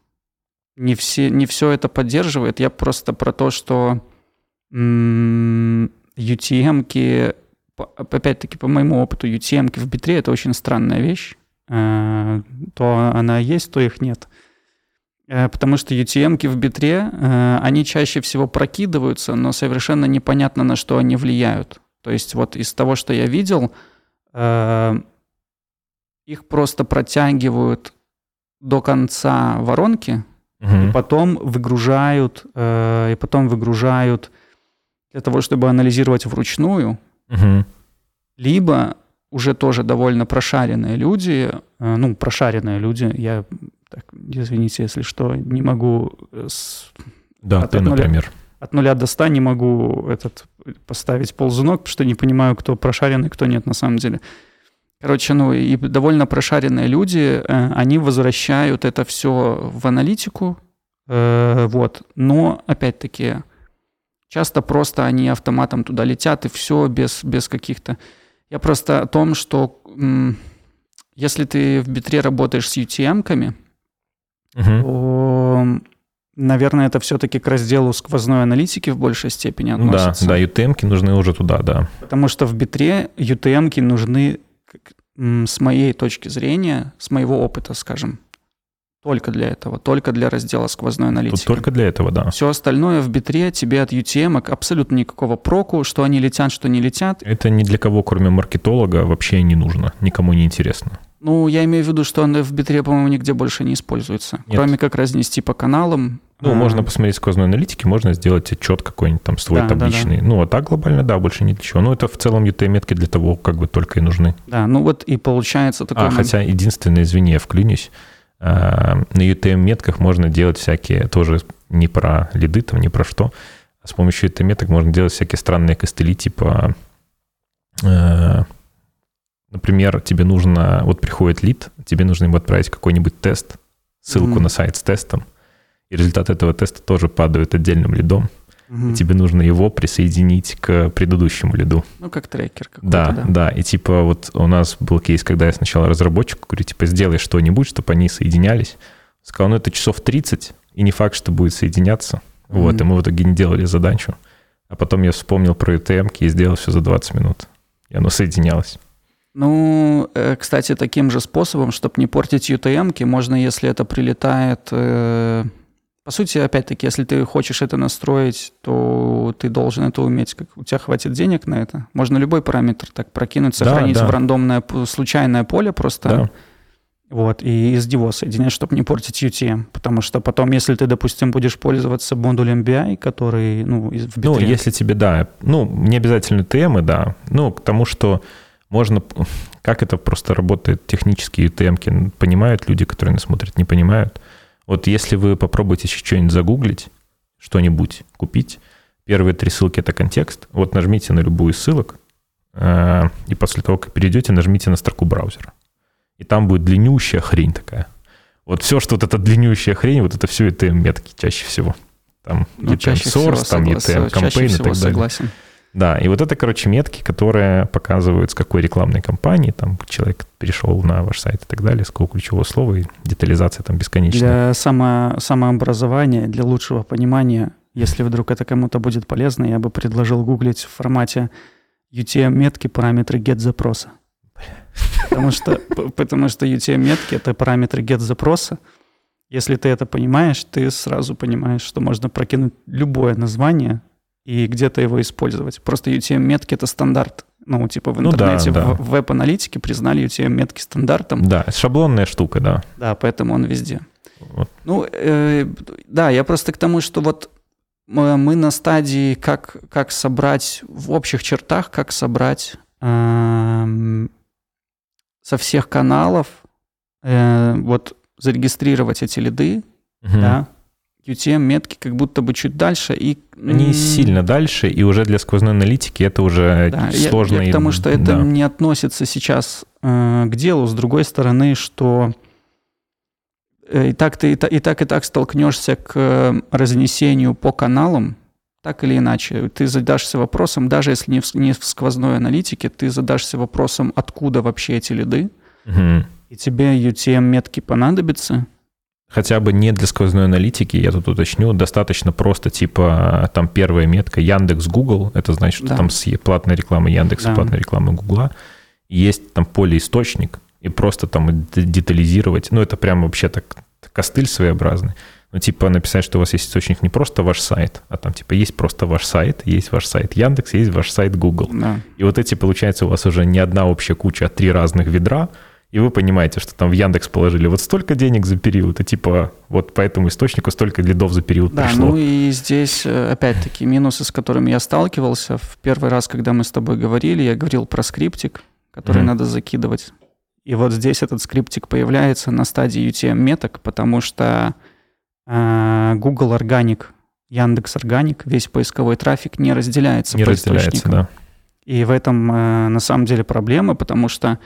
Не, все, не все это поддерживает. Я просто про то, что UTM-ки, по- опять-таки по моему опыту, UTM-ки в битре — это очень странная вещь. Э, То она есть, то их нет. Э, Потому что UTM-ки в битре, э, они чаще всего прокидываются, но совершенно непонятно, на что они влияют. То есть вот из того, что я видел, их просто протягивают до конца воронки, Мгм. и потом выгружают, и потом выгружают для того, чтобы анализировать вручную. Мгм. либо уже тоже довольно прошаренные люди, э, ну, прошаренные люди, я, так, извините, если что, не могу э, с- Да, От ты, нуля. например. от нуля до ста не могу этот поставить ползунок, потому что не понимаю, кто прошаренный, кто нет на самом деле. Короче, ну и довольно прошаренные люди, э, они возвращают это все в аналитику, вот. Но опять-таки часто просто они автоматом туда летят и все без без каких-то. Я просто о том, что если ты в битре работаешь с UTM-ками, Мгм. то, наверное, это все-таки к разделу сквозной аналитики в большей степени Ну да, относится. да, UTM-ки нужны уже туда, да. Потому что в битре UTM-ки нужны, с моей точки зрения, с моего опыта, скажем, только для этого, только для раздела сквозной аналитики. Тут только для этого, да. Все остальное в битре тебе от UTM абсолютно никакого проку, что они летят, что не летят. Это ни для кого, кроме маркетолога, вообще не нужно. Никому не интересно. Ну, я имею в виду, что он в битре, по-моему, нигде больше не используется. Нет. Кроме как разнести по каналам. Ну, А, можно посмотреть сквозной аналитики, можно сделать отчет какой-нибудь там свой Да, да, да. табличный. Ну, а так глобально, да, больше ни для чего. Ну, это в целом UTM-метки для того, как бы только и нужны. Да, ну вот и получается такой... А, хотя единственное, извини, я вклинюсь, а, на UTM-метках можно делать всякие, тоже не про лиды, там, не про что, а с помощью UTM-меток можно делать всякие странные костыли, типа, э, например, тебе нужно, вот приходит лид, тебе нужно ему отправить какой-нибудь тест, ссылку Мгм. на сайт с тестом, и результат этого теста тоже падает отдельным лидом, Мгм. и тебе нужно его присоединить к предыдущему лиду. Ну, как трекер какой-то, Да, да. да, И типа вот у нас был кейс, когда я сначала разработчику говорю, типа, сделай что-нибудь, чтобы они соединялись. Сказал, ну это часов 30, и не факт, что будет соединяться. Вот, Мгм. и мы в итоге не делали задачу. А потом я вспомнил про UTM и сделал все за 20 минут. И оно соединялось. Ну, э, кстати, таким же способом, чтобы не портить UTM-ки, можно, если это прилетает... По сути, опять-таки, если ты хочешь это настроить, то ты должен это уметь. Как, у тебя хватит денег на это. Можно любой параметр так прокинуть, Да, сохранить да. в рандомное, случайное поле просто. Да. Вот, и из него соединять, чтобы не портить UTM. Потому что потом, если ты, допустим, будешь пользоваться модулем BI, который, ну, в Ну, битре, если тебе, да, ну, не обязательно ТМы, да. Ну, к тому, что можно... Как это просто работает технически UTM-ки? Понимают люди, которые нас смотрят, не понимают. Вот если вы попробуете что-нибудь загуглить, что-нибудь купить, первые три ссылки — это контекст. Вот нажмите на любую из ссылок, э, и после того, как перейдете, нажмите на строку браузера. И там будет длиннющая хрень такая. Вот все, что вот эта длиннющая хрень, вот это все UTM-метки чаще всего. Там ну, всего source, там чаще campaign и так далее. согласен. Да, и вот это, короче, метки, которые показывают, с какой рекламной кампании там человек перешел на ваш сайт и так далее, с какого ключевого слова, и детализация там бесконечная. Для само, самообразования, для лучшего понимания, если вдруг это кому-то будет полезно, я бы предложил гуглить в формате UTM-метки параметры get-запроса. Потому что, потому что UTM-метки — это параметры get-запроса. Если ты это понимаешь, ты сразу понимаешь, что можно прокинуть любое название и где-то его использовать. Просто UTM-метки — это стандарт. Ну, типа в Ну да, интернете, да. в веб-аналитике признали UTM-метки стандартом. Да, шаблонная штука, да. Да, поэтому он везде. Вот. Ну, э, да, я просто к тому, что вот мы мы на стадии, как, как собрать в общих чертах, как собрать эм, со всех каналов, э, вот зарегистрировать эти лиды, Мгм. да, UTM-метки как будто бы чуть дальше. И, Они м, сильно дальше, и уже для сквозной аналитики это уже да, я- сложно. я и- к тому, что это да. не относится сейчас э, к делу. С другой стороны, что э, и так ты и, та- и так и так столкнешься к э, разнесению по каналам, так или иначе. Ты задашься вопросом, даже если не в, не в сквозной аналитике, ты задашься вопросом, откуда вообще эти лиды, Мгм. и тебе UTM-метки понадобятся. Хотя бы не для сквозной аналитики, я тут уточню, достаточно просто типа там первая метка Яндекс, Google, это значит, что Да. там с платной рекламы Яндекса, Да. платной рекламы Гугла, есть там поле источник, и просто там детализировать, ну это прям вообще так костыль своеобразный, ну типа написать, что у вас есть источник не просто ваш сайт, а там типа есть просто ваш сайт, есть ваш сайт Яндекс, есть ваш сайт Google. Да. И вот эти, получается, у вас уже не одна общая куча, а три разных ведра, и вы понимаете, что там в Яндекс положили вот столько денег за период, и типа вот по этому источнику столько лидов за период да, пришло. ну и здесь, э, опять-таки, минусы, с которыми я сталкивался. В первый раз, когда мы с тобой говорили, я говорил про скриптик, который mm-hmm. надо закидывать. И вот здесь этот скриптик появляется на стадии UTM-меток, потому что э, Google Organic, Яндекс Organic, весь поисковой трафик не разделяется не по разделяется, источникам. да. И в этом э, на самом деле проблема, потому что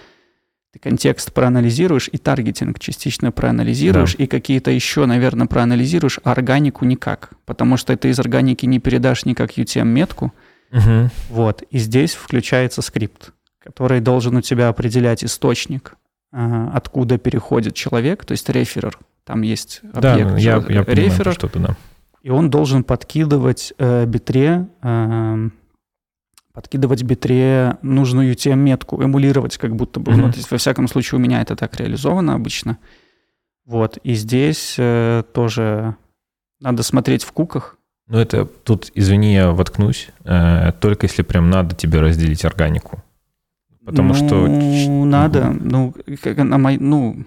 ты контекст проанализируешь и таргетинг частично проанализируешь, да. и какие-то еще, наверное, проанализируешь, а органику никак, потому что ты из органики не передашь никак UTM-метку. Угу. Вот, и здесь включается скрипт, который должен у тебя определять источник, э, откуда переходит человек, то есть реферер. Там есть объект да, я, я реферер, что-то, да. и он должен подкидывать э, битре э, подкидывать битре нужную UTM-метку, эмулировать как будто бы. Mm-hmm. Ну, то есть, во всяком случае, у меня это так реализовано обычно. Вот, и здесь э, тоже надо смотреть в куках. Ну, это тут, извини, я воткнусь, э, только если прям надо тебе разделить органику. Потому ну, что... надо, ну, как на мой, ну,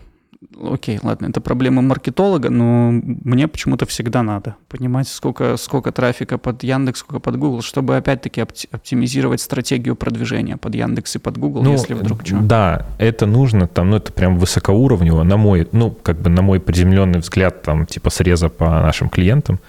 окей, ладно, это проблема маркетолога, но мне почему-то всегда надо понимать, сколько, сколько трафика под Яндекс, сколько под Google, чтобы опять-таки оптимизировать стратегию продвижения под Яндекс и под Google, ну, если вдруг что. Да, это нужно, там, ну, это прям высокоуровнево, на мой, ну, как бы на мой приземленный взгляд, там, типа среза по нашим клиентам.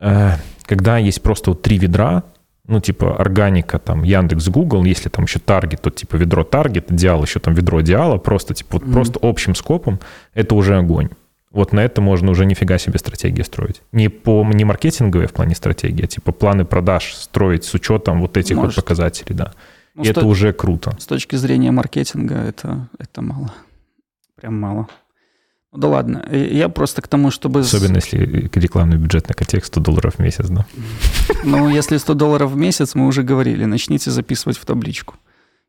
Э, когда есть просто вот три ведра, ну, типа, органика, там, Яндекс, Google, если там еще таргет, то, типа, ведро таргет, диал, еще там ведро диала, просто, типа, вот mm-hmm. просто общим скопом, это уже огонь. Вот на это можно уже нифига себе стратегии строить. Не по не маркетинговые в плане стратегии, а типа планы продаж строить с учетом вот этих Может. вот показателей, да. Ну, И это то- уже круто. С точки зрения маркетинга это, это мало. Прям мало. Да ладно, я просто к тому, чтобы... Особенно если рекламный бюджетный контекст 100 долларов в месяц, да? Ну, если 100 долларов в месяц, мы уже говорили, начните записывать в табличку.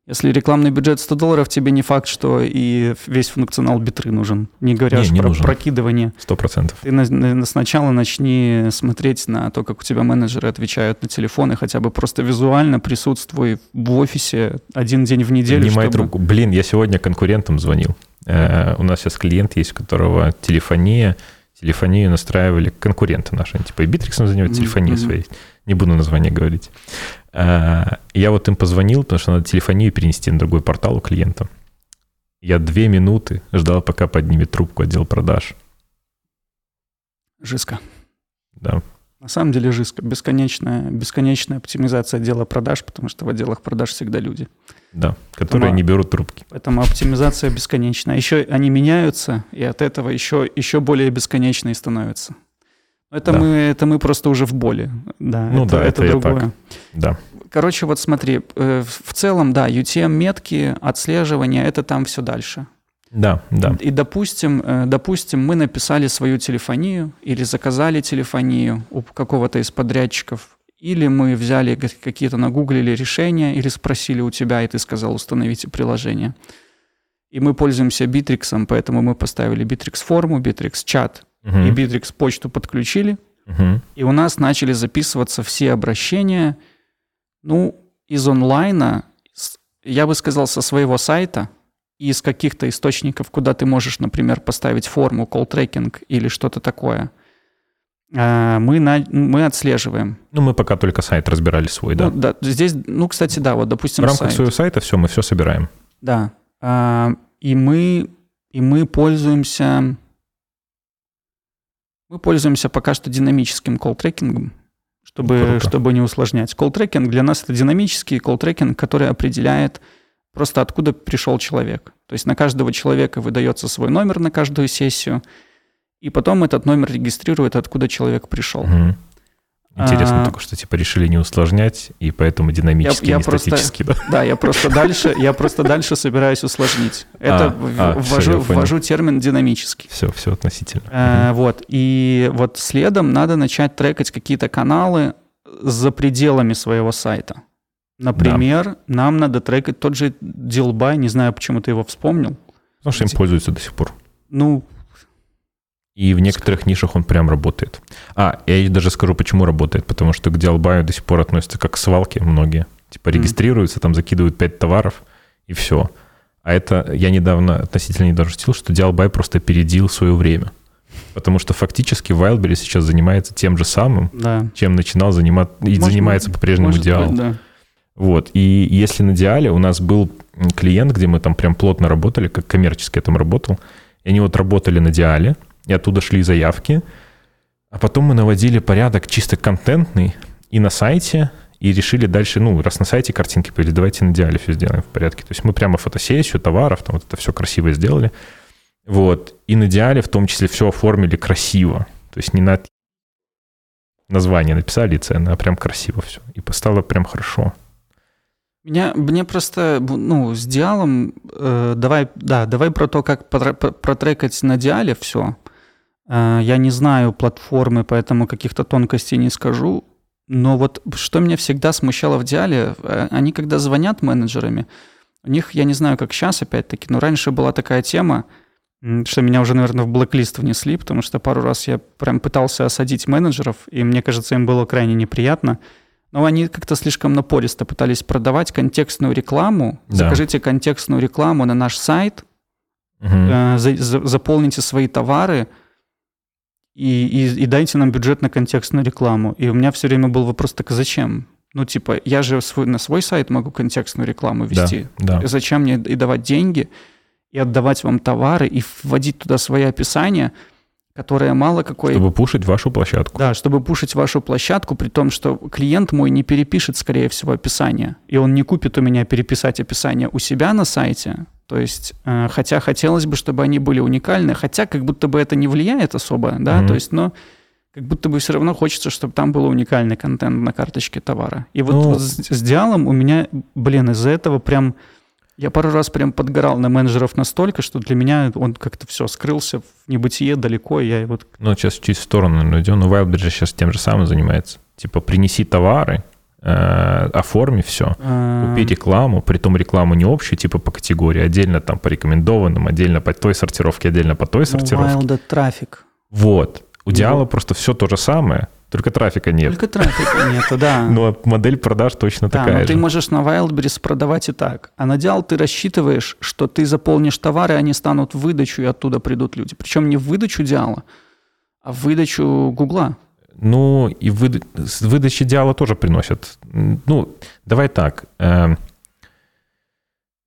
Если рекламный бюджет 100 долларов, тебе не факт, что и весь функционал битры нужен. Не говоря не, не про нужен. прокидывание. Сто процентов. Ты на, на, сначала начни смотреть на то, как у тебя менеджеры отвечают на телефоны, хотя бы просто визуально присутствуй в офисе один день в неделю. Поднимай чтобы... трубку. Блин, я сегодня конкурентам звонил. Э, у нас сейчас клиент есть, у которого телефония, телефонию настраивали конкуренты наши. Они типа и Битриксом занимаются, телефонией mm-hmm. своей. Не буду название говорить. Э, я вот им позвонил, потому что надо телефонию перенести на другой портал у клиента. Я две минуты ждал, пока поднимет трубку отдел продаж. Жестко. Да. На самом деле жестко. Бесконечная, бесконечная оптимизация отдела продаж, потому что в отделах продаж всегда люди. Да, которые поэтому, не берут трубки. Поэтому оптимизация бесконечна. Еще они меняются, и от этого еще, еще более бесконечные становятся. Это, да. мы, это мы просто уже в боли. Да, ну это, да, это, это другое. Так. Да. Короче, вот смотри, э, в целом, да, UTM-метки, отслеживание, это там все дальше. Да, да. И, допустим, э, допустим, мы написали свою телефонию или заказали телефонию у какого-то из подрядчиков, или мы взяли какие-то нагуглили решения, или спросили у тебя, и ты сказал, установите приложение. И мы пользуемся Bittrex, поэтому мы поставили Bittrex форму, Bittrex чат угу. и Bittrex почту подключили. Угу. И у нас начали записываться все обращения, ну, из онлайна, я бы сказал, со своего сайта, из каких-то источников, куда ты можешь, например, поставить форму, tracking или что-то такое, э, мы, на, мы отслеживаем. Ну, мы пока только сайт разбирали свой, да. Ну, да. Здесь, ну, кстати, да, вот, допустим, В рамках сайт. своего сайта все, мы все собираем. Да. А, и мы, и мы пользуемся... Мы пользуемся пока что динамическим колл-трекингом, чтобы, чтобы не усложнять. Колл-трекинг для нас это динамический колл-трекинг, который определяет просто откуда пришел человек. То есть на каждого человека выдается свой номер на каждую сессию, и потом этот номер регистрирует, откуда человек пришел. Угу. Интересно а, только, что типа решили не усложнять, и поэтому динамически, я, я не просто, статически. Да? да, я просто дальше, я просто дальше собираюсь усложнить. Это а, а, ввожу, все, ввожу термин динамический. Все, все относительно. А, угу. Вот и вот следом надо начать трекать какие-то каналы за пределами своего сайта. Например, да. нам надо трекать тот же Дилбай, не знаю, почему ты его вспомнил. Потому что им пользуются до сих пор. Ну, и в некоторых нишах он прям работает. А, я даже скажу, почему работает. Потому что к Диалбаю до сих пор относятся как к свалке многие. Типа регистрируются, там закидывают 5 товаров, и все. А это я недавно, относительно недавно шутил, что Dialby просто опередил свое время. Потому что фактически Wildberries сейчас занимается тем же самым, Да. чем начинал заниматься и Может занимается по-прежнему быть, да. Вот. И если на Диале у нас был клиент, где мы там прям плотно работали, как коммерчески я там работал, и они вот работали на Диале, и оттуда шли заявки, а потом мы наводили порядок чисто контентный и на сайте, и решили дальше, ну, раз на сайте картинки появились, давайте на Диале все сделаем в порядке. То есть мы прямо фотосессию товаров, там вот это все красиво сделали. Вот. И на Диале в том числе все оформили красиво. То есть не на название написали и цены, а прям красиво все. И стало прям хорошо. Меня, мне просто, ну, с диалом, э, давай, да, давай про то, как протре- про- протрекать на диале все. Э, я не знаю платформы, поэтому каких-то тонкостей не скажу. Но вот что меня всегда смущало в диале, э, они когда звонят менеджерами, у них, я не знаю, как сейчас опять-таки, но раньше была такая тема, что меня уже, наверное, в блэк-лист внесли, потому что пару раз я прям пытался осадить менеджеров, и мне кажется, им было крайне неприятно. Но они как-то слишком напористо пытались продавать контекстную рекламу. Да. Закажите контекстную рекламу на наш сайт, Мгм. э, за- за- заполните свои товары и, и- и дайте нам бюджет на контекстную рекламу. И у меня все время был вопрос, так зачем? Ну, типа, я же свой, на свой сайт могу контекстную рекламу вести. Да. Зачем мне и давать деньги, и отдавать вам товары, и вводить туда свои описания, которые мало какой... Чтобы пушить вашу площадку. Да, чтобы пушить вашу площадку, при том, что клиент мой не перепишет, скорее всего, описание. И он не купит у меня переписать описание у себя на сайте. То есть, э, хотя хотелось бы, чтобы они были уникальны, хотя как будто бы это не влияет особо, да, Мгм. то есть, но как будто бы все равно хочется, чтобы там был уникальный контент на карточке товара. И вот, Ну- вот с, с диалом у меня, блин, из-за этого прям я пару раз прям подгорал на менеджеров настолько, что для меня он как-то все скрылся в небытие далеко, и я вот Ну, сейчас чуть в сторону наверное, идем. Но Wildberries сейчас тем же самым занимается. Типа, принеси товары, э, оформи все, э, купи рекламу, при том рекламу не общую, типа по категории, отдельно там по рекомендованным, отдельно по той сортировке, отдельно по той сортировке. Ну, Wild трафик. Вот. У Диала просто все то же самое, только трафика нет. Только трафика нету, да. Но модель продаж точно Да, такая но ты же. можешь на Wildberries продавать и так. А на Диал ты рассчитываешь, что ты заполнишь товары, они станут в выдачу, и оттуда придут люди. Причем не в выдачу Диала, а в выдачу Гугла. Ну, и выда- выдачи Диала тоже приносят. Ну, давай так. э,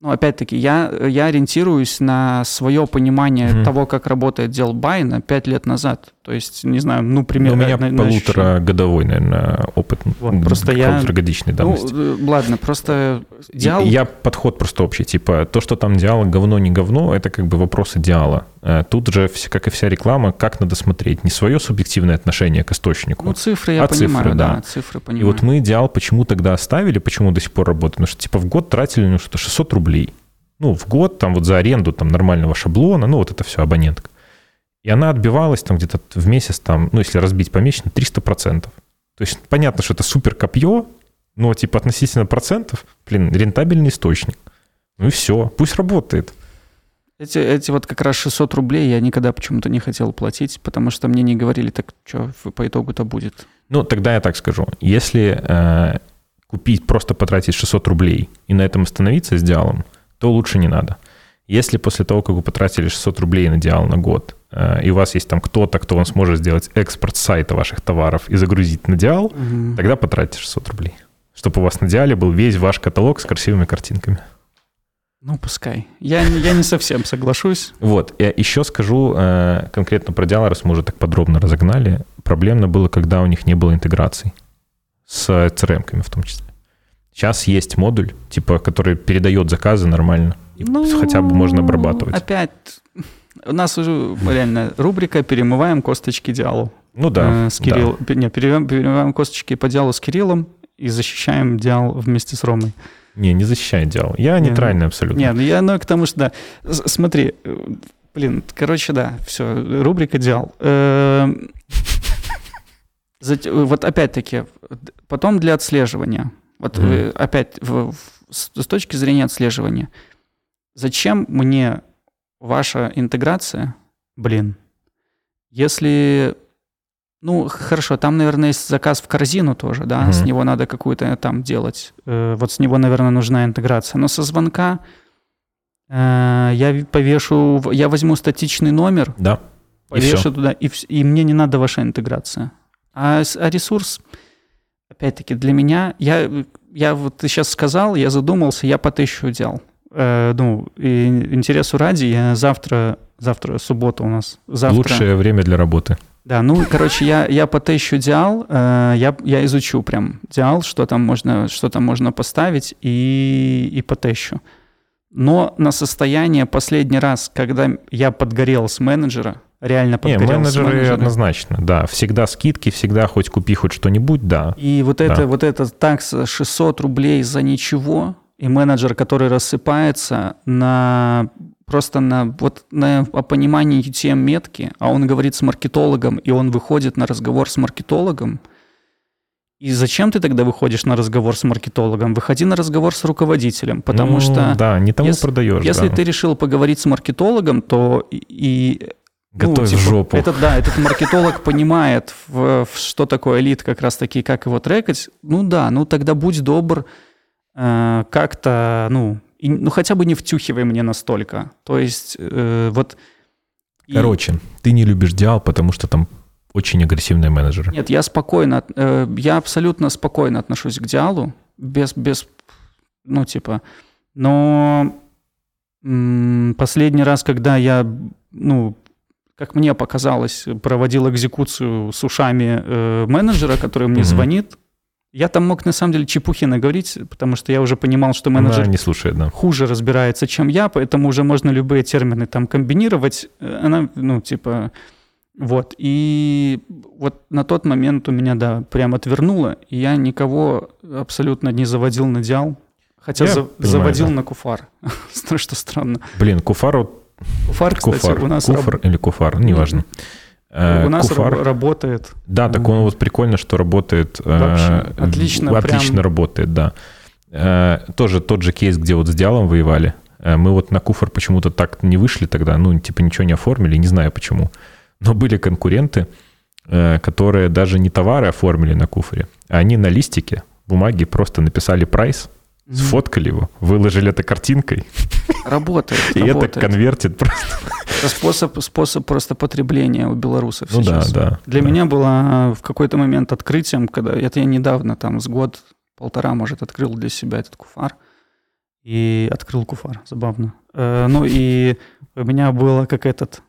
Ну, опять-таки, я, я ориентируюсь на свое понимание Мгм. того, как работает Делбай на 5 лет назад. То есть, не знаю, ну, ну, примерно... у меня на- на ощущение. полуторагодовой, наверное, опыт. Вот, просто я- Полуторагодичной давности. Ну, э, ладно, просто Диал... Я подход просто общий. Типа, то, что там диала говно, не говно, это как бы вопросы диала. Э, Тут же, как и вся реклама, как надо смотреть. Не свое субъективное отношение к источнику. Ну, цифры я А цифры, понимаю, да. да. цифры и понимаю. вот мы диал почему тогда оставили, почему до сих пор работает? Потому что типа в год тратили ну, что-то 600 рублей. Ну, в год там вот за аренду там нормального шаблона, ну, вот это все, абонентка. И она отбивалась там где-то в месяц, там, ну, если разбить помесячно, 300%. То есть понятно, что это супер копье, но типа относительно процентов, блин, рентабельный источник. Ну и все, пусть работает. Эти, эти вот как раз 600 рублей я никогда почему-то не хотел платить, потому что мне не говорили, так что по итогу-то будет. Ну, тогда я так скажу. Если э, купить, просто потратить 600 рублей и на этом остановиться с диалом, то лучше не надо. Если после того, как вы потратили 600 рублей на диал на год, э, и у вас есть там кто-то, кто вам сможет сделать экспорт сайта ваших товаров и загрузить на диал, тогда потратьте 600 рублей. Чтобы у вас на диале был весь ваш каталог с красивыми картинками. Ну, пускай. Я, не- я не совсем соглашусь. Вот, я еще скажу э, конкретно про диал, раз мы уже так подробно разогнали. Проблемно было, когда у них не было интеграций с CRM-ками в том числе. Сейчас есть модуль, типа, который передает заказы нормально. И хотя бы можно обрабатывать. Опять, у нас уже реально рубрика «Перемываем косточки диалу». Ну да. Э, с Кирилл... Не, перемываем, перемываем косточки по диалу с Кириллом и защищаем диал вместе с Ромой. Не, не защищает диал. Я Не, нейтральный абсолютно. Нет, ну я, ну, к тому, что, да. Смотри, э, блин, короче, да, все, рубрика «Диал». Эм, Вот опять-таки, потом для отслеживания. Вот опять в- в- с с точки зрения отслеживания. Зачем мне ваша интеграция, блин, если... Ну, хорошо, там, наверное, есть заказ в корзину тоже, да, с Мгм. него надо какую-то там делать. Э, Вот с него, наверное, нужна интеграция. Но со звонка Э, я повешу, я возьму статичный номер, Да. И повешу всё. туда, и, и мне не надо ваша интеграция. А, с- а ресурс, опять-таки, для меня, я, я вот ты сейчас сказал, я задумался, я по тысячу делал. Э, ну, и интересу ради, я завтра, завтра суббота у нас, завтра. Лучшее время для работы. Да, ну, короче, я, я потещу диал, э, я, я изучу прям диал, что там можно, что там можно поставить, и, и потещу. Но на состояние последний раз, когда я подгорел с менеджера, реально Не, подгорел с менеджеры менеджера, однозначно, да. Всегда скидки, всегда хоть купи хоть что-нибудь, да. и вот Да. это, вот это такса 600 рублей за ничего, и менеджер, который рассыпается на просто на вот на понимании UTM метки, а он говорит с маркетологом, и он выходит на разговор с маркетологом. И зачем ты тогда выходишь на разговор с маркетологом? Выходи на разговор с руководителем, потому Ну, что Да, не тому если- продаешь. если да. ты решил поговорить с маркетологом, то и, ну, Готовь типа, жопу. Этот, да, этот маркетолог понимает, в, в что такое элит, как раз таки, как его трекать. Ну да, ну тогда будь добр, э, как-то, ну, и- ну хотя бы не втюхивай мне настолько. То есть э, вот... и- Короче, ты не любишь Диал, потому что там очень агрессивные менеджеры. Нет, я спокойно, э, я абсолютно спокойно отношусь к диалу, без, без, ну, типа, но м, последний раз, когда я, ну, как мне показалось, проводил экзекуцию с ушами э, менеджера, который мне звонит, я там мог на самом деле чепухи наговорить, потому что я уже понимал, что менеджер Она не слушает, да. хуже разбирается, чем я, поэтому уже можно любые термины там комбинировать. Э, Она, ну, типа, вот. И вот на тот момент у меня, да, прям отвернуло, и я никого абсолютно не заводил на диал, хотя Я за- понимаю, заводил да. на куфар. Что странно. Блин, Куфар, вот- Куфар, кстати, Куфар, у нас, Куфар или Куфар, неважно. раб- Э, у нас Куфар, раб- работает. да, так он вот прикольно, что работает. э, Вообще, отлично, Отлично прям. работает, да. Э, Тоже тот же кейс, где вот с Диалом воевали. Мы вот на Куфар почему-то так не вышли тогда, ну, типа ничего не оформили, не знаю почему. Но были конкуренты, которые даже не товары оформили на Куфаре, а они на листике бумаги просто написали прайс, сфоткали его, выложили это картинкой, Работает, и это конвертит просто. Это способ, способ просто потребления у белорусов Ну да, сейчас. да. Для да. меня было в какой-то момент открытием, когда это я недавно, там, с год, полтора, может, открыл для себя этот куфар. И открыл куфар, забавно. Э, ну и у меня было как этот,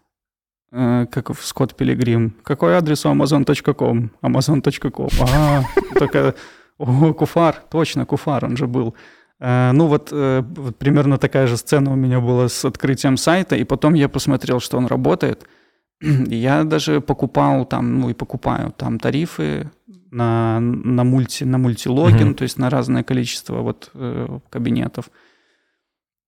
э, как в Скотт Пилигрим. Какой адрес у amazon.com? amazon.com. Ага, только, о, куфар, точно, куфар, он же был. Э, Ну вот, э, вот примерно такая же сцена у меня была с открытием сайта, и потом я посмотрел, что он работает. И Я даже покупал там, ну и покупаю там тарифы на, на, мульти, на мультилогин, Мгм. то есть на разное количество вот э, кабинетов.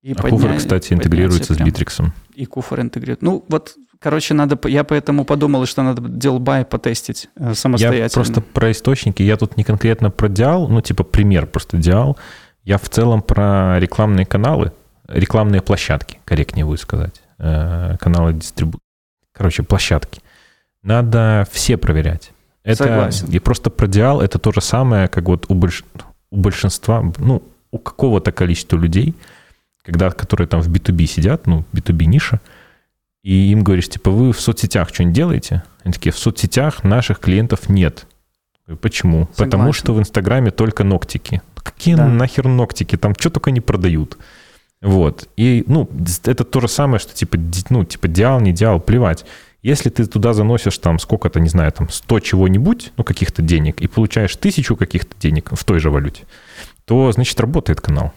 И А подня- кстати, поднятие интегрируется с. Битриксом. И куфар интегрирует. Ну вот, короче, надо, я поэтому подумал, что надо делбай потестить э, Я самостоятельно. просто про источники, я тут не конкретно про Диал, ну типа пример просто Диал. Я в целом про рекламные каналы, рекламные площадки, корректнее будет сказать. Э, Каналы дистрибу... Короче, площадки. Надо все проверять. Это Согласен. И просто про Диал это то же самое, как вот у, больш- у большинства, ну, у какого-то количества людей, когда, которые там в B2B сидят, ну, B2B ниша, и им говоришь, типа, вы в соцсетях что-нибудь делаете? Они такие, в соцсетях наших клиентов нет. Почему? Потому Согласен. что в Инстаграме только ногтики. Какие Да. нахер ногтики? Там что только не продают. Вот. И, ну, это то же самое, что типа, ну, типа, диал, не диал, плевать. Если ты туда заносишь там сколько-то, не знаю, там 100 чего-нибудь, ну, каких-то денег, и получаешь тысячу каких-то денег в той же валюте, то, значит, работает канал.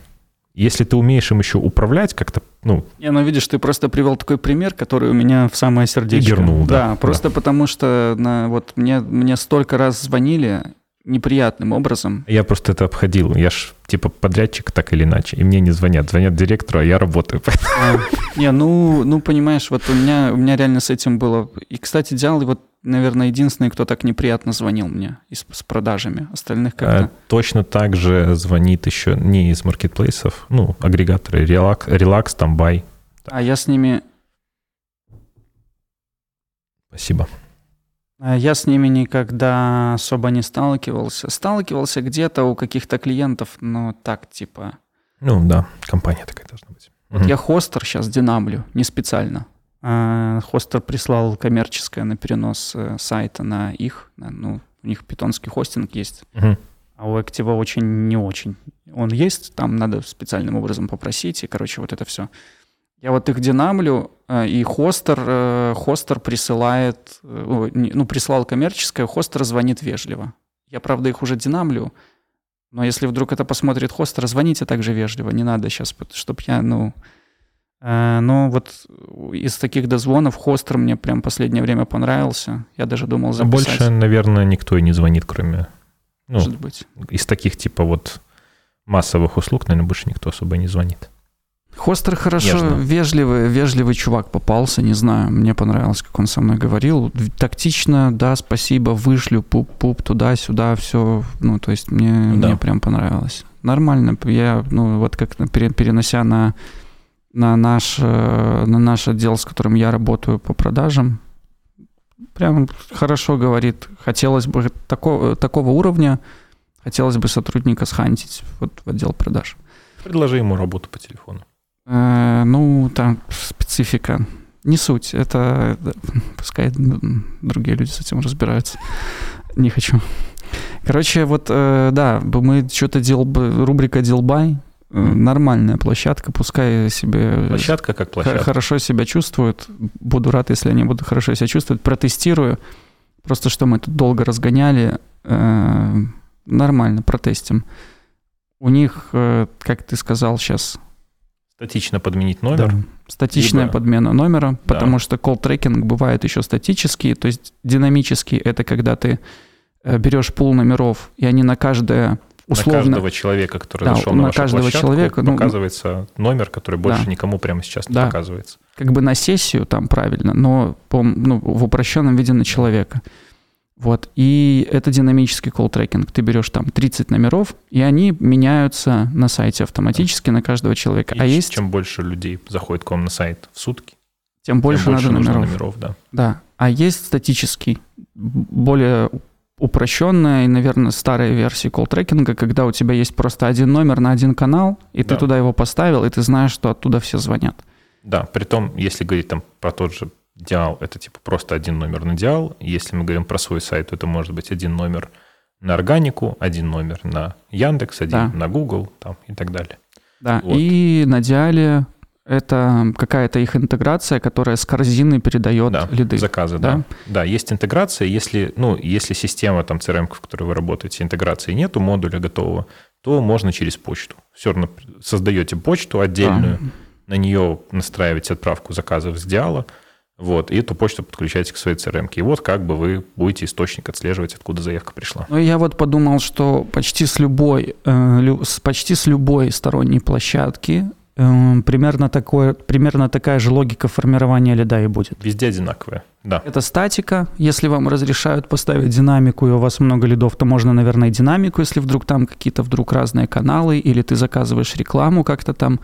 Если ты умеешь им еще управлять как-то, ну, Не, ну видишь, ты просто привел такой пример, который у меня в самое сердечко. Игернул, да, просто потому что на, вот мне, мне столько раз звонили неприятным образом. я просто это обходил. Я ж типа подрядчик так или иначе, и мне не звонят. Звонят директору, а я работаю. А, Не, ну, ну, понимаешь, вот у меня, у меня реально с этим было. И, кстати, Диал, вот, наверное, единственный, кто так неприятно звонил мне из, с продажами. Остальных А, как-то... Точно так же звонит еще не из маркетплейсов, ну, агрегаторы, Relax, Relax там, Buy. А я с ними... Спасибо. А Я с ними никогда особо не сталкивался. Сталкивался где-то у каких-то клиентов, но так, типа... Ну да, компания такая должна быть. Вот я хостер сейчас динамлю, не специально. А хостер прислал коммерческое на перенос э, сайта на их, ну, у них питонский хостинг есть, Мгм. а у Activa очень не очень. Он есть, там надо специальным образом попросить, и, короче, вот это все. Я вот их динамлю, э, и хостер, э, хостер присылает, э, ну, прислал коммерческое, хостер звонит вежливо. Я, правда, их уже динамлю, но если вдруг это посмотрит хостер, звоните также вежливо, не надо сейчас, чтобы я, ну... Но вот из таких дозвонов хостер мне прям последнее время понравился. Я даже думал А записать, больше, наверное, никто и не звонит, кроме... Ну, может быть. из таких типа вот массовых услуг, наверное, больше никто особо не звонит. Хостер хорошо, Нежно. вежливый, вежливый чувак попался, не знаю, мне понравилось, как он со мной говорил. Тактично, да, спасибо, вышлю, пуп-пуп, туда-сюда, все, ну, то есть мне, Да. мне прям понравилось. Нормально, я, ну, вот как перенося на, на, наш, э, на наш отдел, с которым я работаю по продажам, прям хорошо говорит. Хотелось бы такого, такого уровня, хотелось бы сотрудника схантить вот в отдел продаж. Предложи ему работу по телефону. Э, ну, там специфика. Не суть. Это пускай другие люди с этим разбираются. Не хочу. Короче, вот, э, да, мы что-то делал бы, рубрика Дилбай, нормальная площадка, пускай себе Площадка как площадка. хорошо себя чувствуют. Буду рад, если они будут хорошо себя чувствовать. Протестирую. Просто что мы тут долго разгоняли. э, нормально, протестим. У них, э, как ты сказал сейчас, Статично подменить номер. да. Статичная Либо- подмена номера, Да. потому что колл-трекинг бывает еще статический, то есть динамический — это когда ты э, берешь пул номеров, и они на каждое условно... На каждого человека, который Да, зашел на на каждого площадку, человека, ну, показывается номер, который больше Да. никому прямо сейчас не Да. показывается. как бы на сессию там правильно, но по, ну, в упрощенном виде на человека. Вот. И это динамический колл-трекинг. Ты берешь там 30 номеров, и они меняются на сайте автоматически на каждого человека. И а есть, чем больше людей заходит к вам на сайт в сутки, тем больше, тем больше надо нужно номеров. номеров, да. Да. А есть статический, более упрощенная и, наверное, старая версия колл-трекинга, когда у тебя есть просто один номер на один канал, и ты Да. туда его поставил, и ты знаешь, что оттуда все звонят. Да, при том, если говорить там про тот же Диал, это типа просто один номер на Диал. Если мы говорим про свой сайт, то это может быть один номер на органику, один номер на Яндекс, один Да. на Google там, и так далее. Да. Вот. И на Диале это какая-то их интеграция, которая с корзины передает Да, лиды. заказы, Да? да. Да, есть интеграция. Если, ну, если система там CRM, в которой вы работаете, интеграции нету, модуля готового, то можно через почту. Все равно создаете почту отдельную, на нее настраиваете отправку заказов с Диала, вот, и эту почту подключаете к своей CRM. И вот как бы вы будете источник отслеживать, откуда заявка пришла. Ну, я вот подумал, что почти с любой, э, лю- с- почти с любой сторонней площадки э, примерно, такое, примерно такая же логика формирования лида и будет. Везде одинаковые, да. Это статика. Если вам разрешают поставить динамику, и у вас много лидов, то можно, наверное, и динамику, если вдруг там какие-то вдруг разные каналы, или ты заказываешь рекламу как-то там.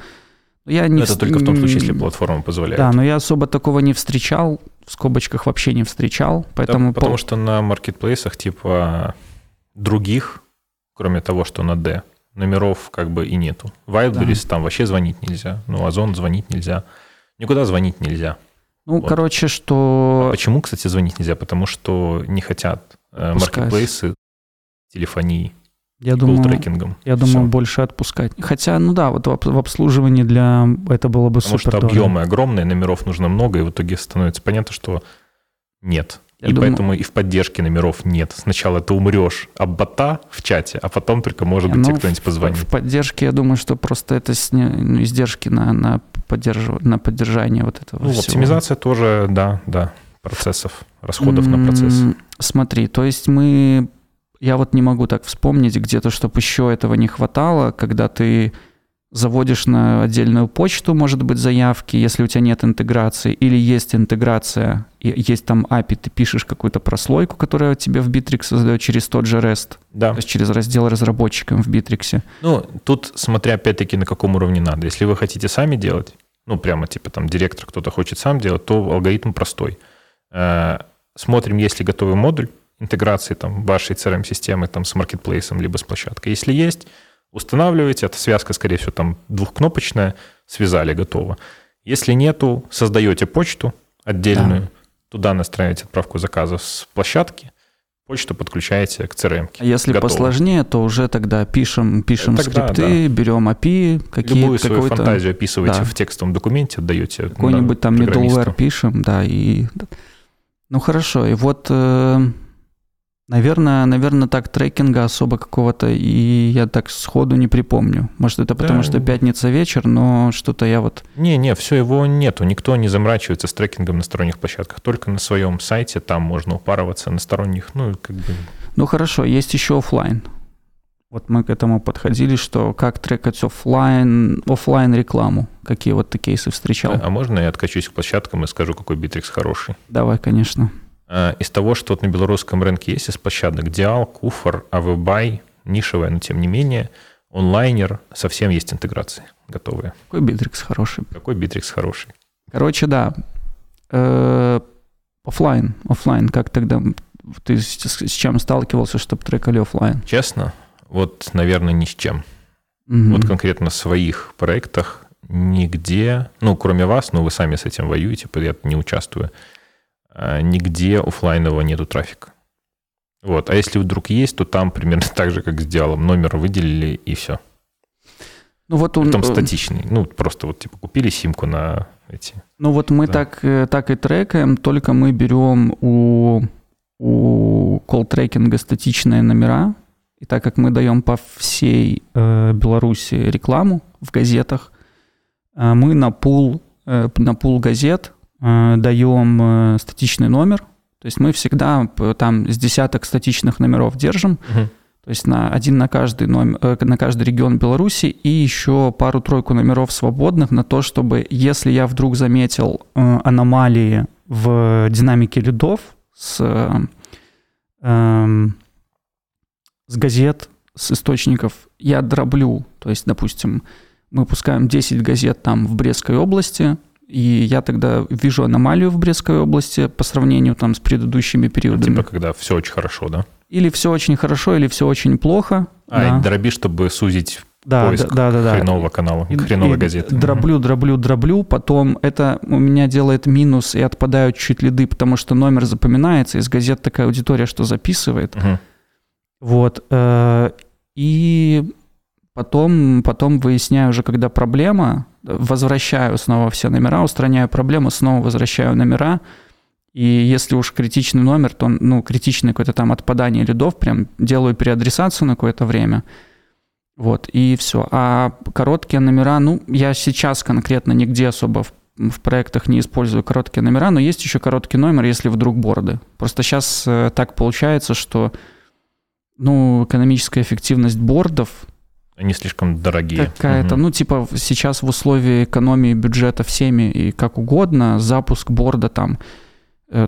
Я не это вс- только в том случае, если платформа позволяет. Да, но я особо такого не встречал, в скобочках вообще не встречал, Да, поэтому... потому пол- что на маркетплейсах типа других, кроме того, что на D, номеров как бы и нету. Wildberries там вообще звонить нельзя. Ну, Озон звонить нельзя. Никуда звонить нельзя. Ну, вот. короче, что... Почему, кстати, звонить нельзя? Потому что не хотят э, Пускать. маркетплейсы телефонии Я думаю, трекингом. я думаю, больше отпускать. Хотя, ну да, вот в об- в обслуживании для это было бы Потому супер что дорого. объемы огромные, номеров нужно много, и в итоге становится понятно, что нет. Я и думаю- поэтому и в поддержке номеров нет. Сначала ты умрешь об бота в чате, а потом только, может быть, Ну, кто-нибудь позвонит. В поддержке, я думаю, что просто это сня- ну, издержки на, на, поддерж- на поддержание вот этого Ну, всего. оптимизация тоже, да, да, процессов, расходов на процесс. Смотри, то есть мы... Я вот не могу так вспомнить где-то, чтобы еще этого не хватало, когда ты заводишь на отдельную почту, может быть, заявки, если у тебя нет интеграции, или есть интеграция, есть там API, ты пишешь какую-то прослойку, которая тебе в Bittrex создает через тот же REST, Да. то есть через раздел разработчикам в Bittrex. Ну, тут смотря опять-таки на каком уровне надо. Если вы хотите сами делать, ну, прямо типа там директор кто-то хочет сам делать, то алгоритм простой. Э, Смотрим, есть ли готовый модуль интеграции там вашей CRM-системы там с маркетплейсом либо с площадкой. Если есть, Устанавливаете, эта связка, скорее всего, там двухкнопочная, связали, готово. Если нету, создаете почту отдельную, да. туда настраиваете отправку заказов с площадки, почту подключаете к CRM. А если Готово. посложнее, то уже тогда пишем, пишем тогда, скрипты, да. берем API, какие Любую свою фантазию описываете да. в текстовом документе, отдаете. Какой-нибудь там middleware пишем, да, и... Ну хорошо, и вот э, Наверное, наверное, так трекинга особо какого-то и я так сходу не припомню. Может, это потому, да. что пятница вечер, но что-то я вот... Не-не, все, его нету. Никто не заморачивается с трекингом на сторонних площадках. Только на своем сайте там можно упарываться на сторонних, ну, как бы... Ну, хорошо, есть еще офлайн. Вот мы к этому подходили, что как трекать офлайн, офлайн рекламу. Какие вот такие кейсы встречал? А можно я откачусь к площадкам и скажу, какой битрикс хороший? Давай, конечно. Э, из того, что вот на белорусском рынке есть из площадок, Диал, Куфор, Av.by, нишевая, но тем не менее, онлайнер, совсем есть интеграции готовые. Какой Битрикс хороший? Какой Битрикс хороший? Короче, да. Э, офлайн, офлайн, как тогда ты с, чем сталкивался, чтобы трекали офлайн? Честно, вот, наверное, ни с чем. Угу. Вот конкретно в своих проектах нигде, ну, кроме вас, но вы сами с этим воюете, я не участвую, нигде офлайнового нету трафика. Вот. А если вдруг есть, то там примерно так же, как с Диалом. Номер выделили и все. Ну вот он... Там э, статичный. Ну, просто вот типа купили симку на эти... Ну вот мы да. так, э, так и трекаем, только мы берем у, у колл-трекинга статичные номера, и так как мы даем по всей э, Беларуси рекламу в газетах, э, мы на пул, э, на пул газет даем э, статичный номер. То есть мы всегда там с десяток статичных номеров держим. Угу. То есть на один на каждый, номер, э, на каждый регион Беларуси и еще пару-тройку номеров свободных на то, чтобы, если я вдруг заметил аномалии в динамике лидов с, э, с газет, с источников, я дроблю. То есть, допустим, мы пускаем 10 газет там в Брестской области, и я тогда вижу аномалию в Брестской области по сравнению там с предыдущими периодами. Типа когда все очень хорошо, да? Или все очень хорошо, или все очень плохо. А, да. и дроби, чтобы сузить да, поиск да, да, да, хренового канала, и, хреновой и газеты. Дроблю, дроблю, дроблю, потом это у меня делает минус, и отпадают чуть лиды, потому что номер запоминается, из газет такая аудитория, что записывает. Угу. Вот. Э, и Потом, потом выясняю уже, когда проблема, возвращаю снова все номера, устраняю проблему, снова возвращаю номера. И если уж критичный номер, то ну, критичное какое-то там отпадание лидов, прям делаю переадресацию на какое-то время. Вот, и все. А короткие номера, ну, я сейчас конкретно нигде особо в, в проектах не использую короткие номера, но есть еще короткий номер, если вдруг борды. Просто сейчас э, так получается, что ну, экономическая эффективность бордов они слишком дорогие. Какая-то, угу. ну, типа сейчас в условии экономии бюджета всеми и как угодно, запуск борда там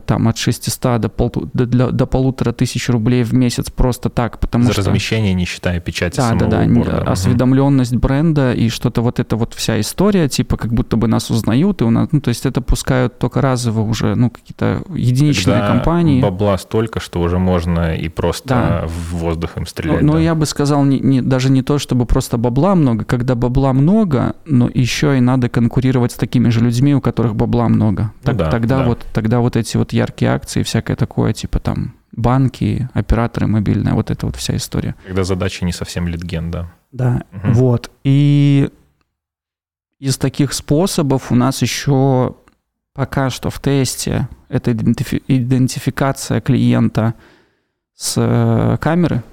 там от 600 до, пол, до, до полутора тысяч рублей в месяц просто так, потому За что... размещение, не считая печати да, самого да, да, борда. осведомленность бренда и что-то вот это вот вся история, типа как будто бы нас узнают, и у нас, ну, то есть это пускают только разово уже, ну, какие-то единичные Когда компании. бабла столько, что уже можно и просто да. в воздух им стрелять. Но, да. но я бы сказал, не, не, даже не то, чтобы просто бабла много, когда бабла много, но еще и надо конкурировать с такими же людьми, у которых бабла много. Так, ну да, тогда, да. Вот, тогда вот эти эти вот яркие акции, всякое такое, типа там банки, операторы мобильные, вот эта вот вся история. Когда задача не совсем литген, да. Да, угу. вот. И из таких способов у нас еще пока что в тесте это идентифи- идентификация клиента с э, камеры,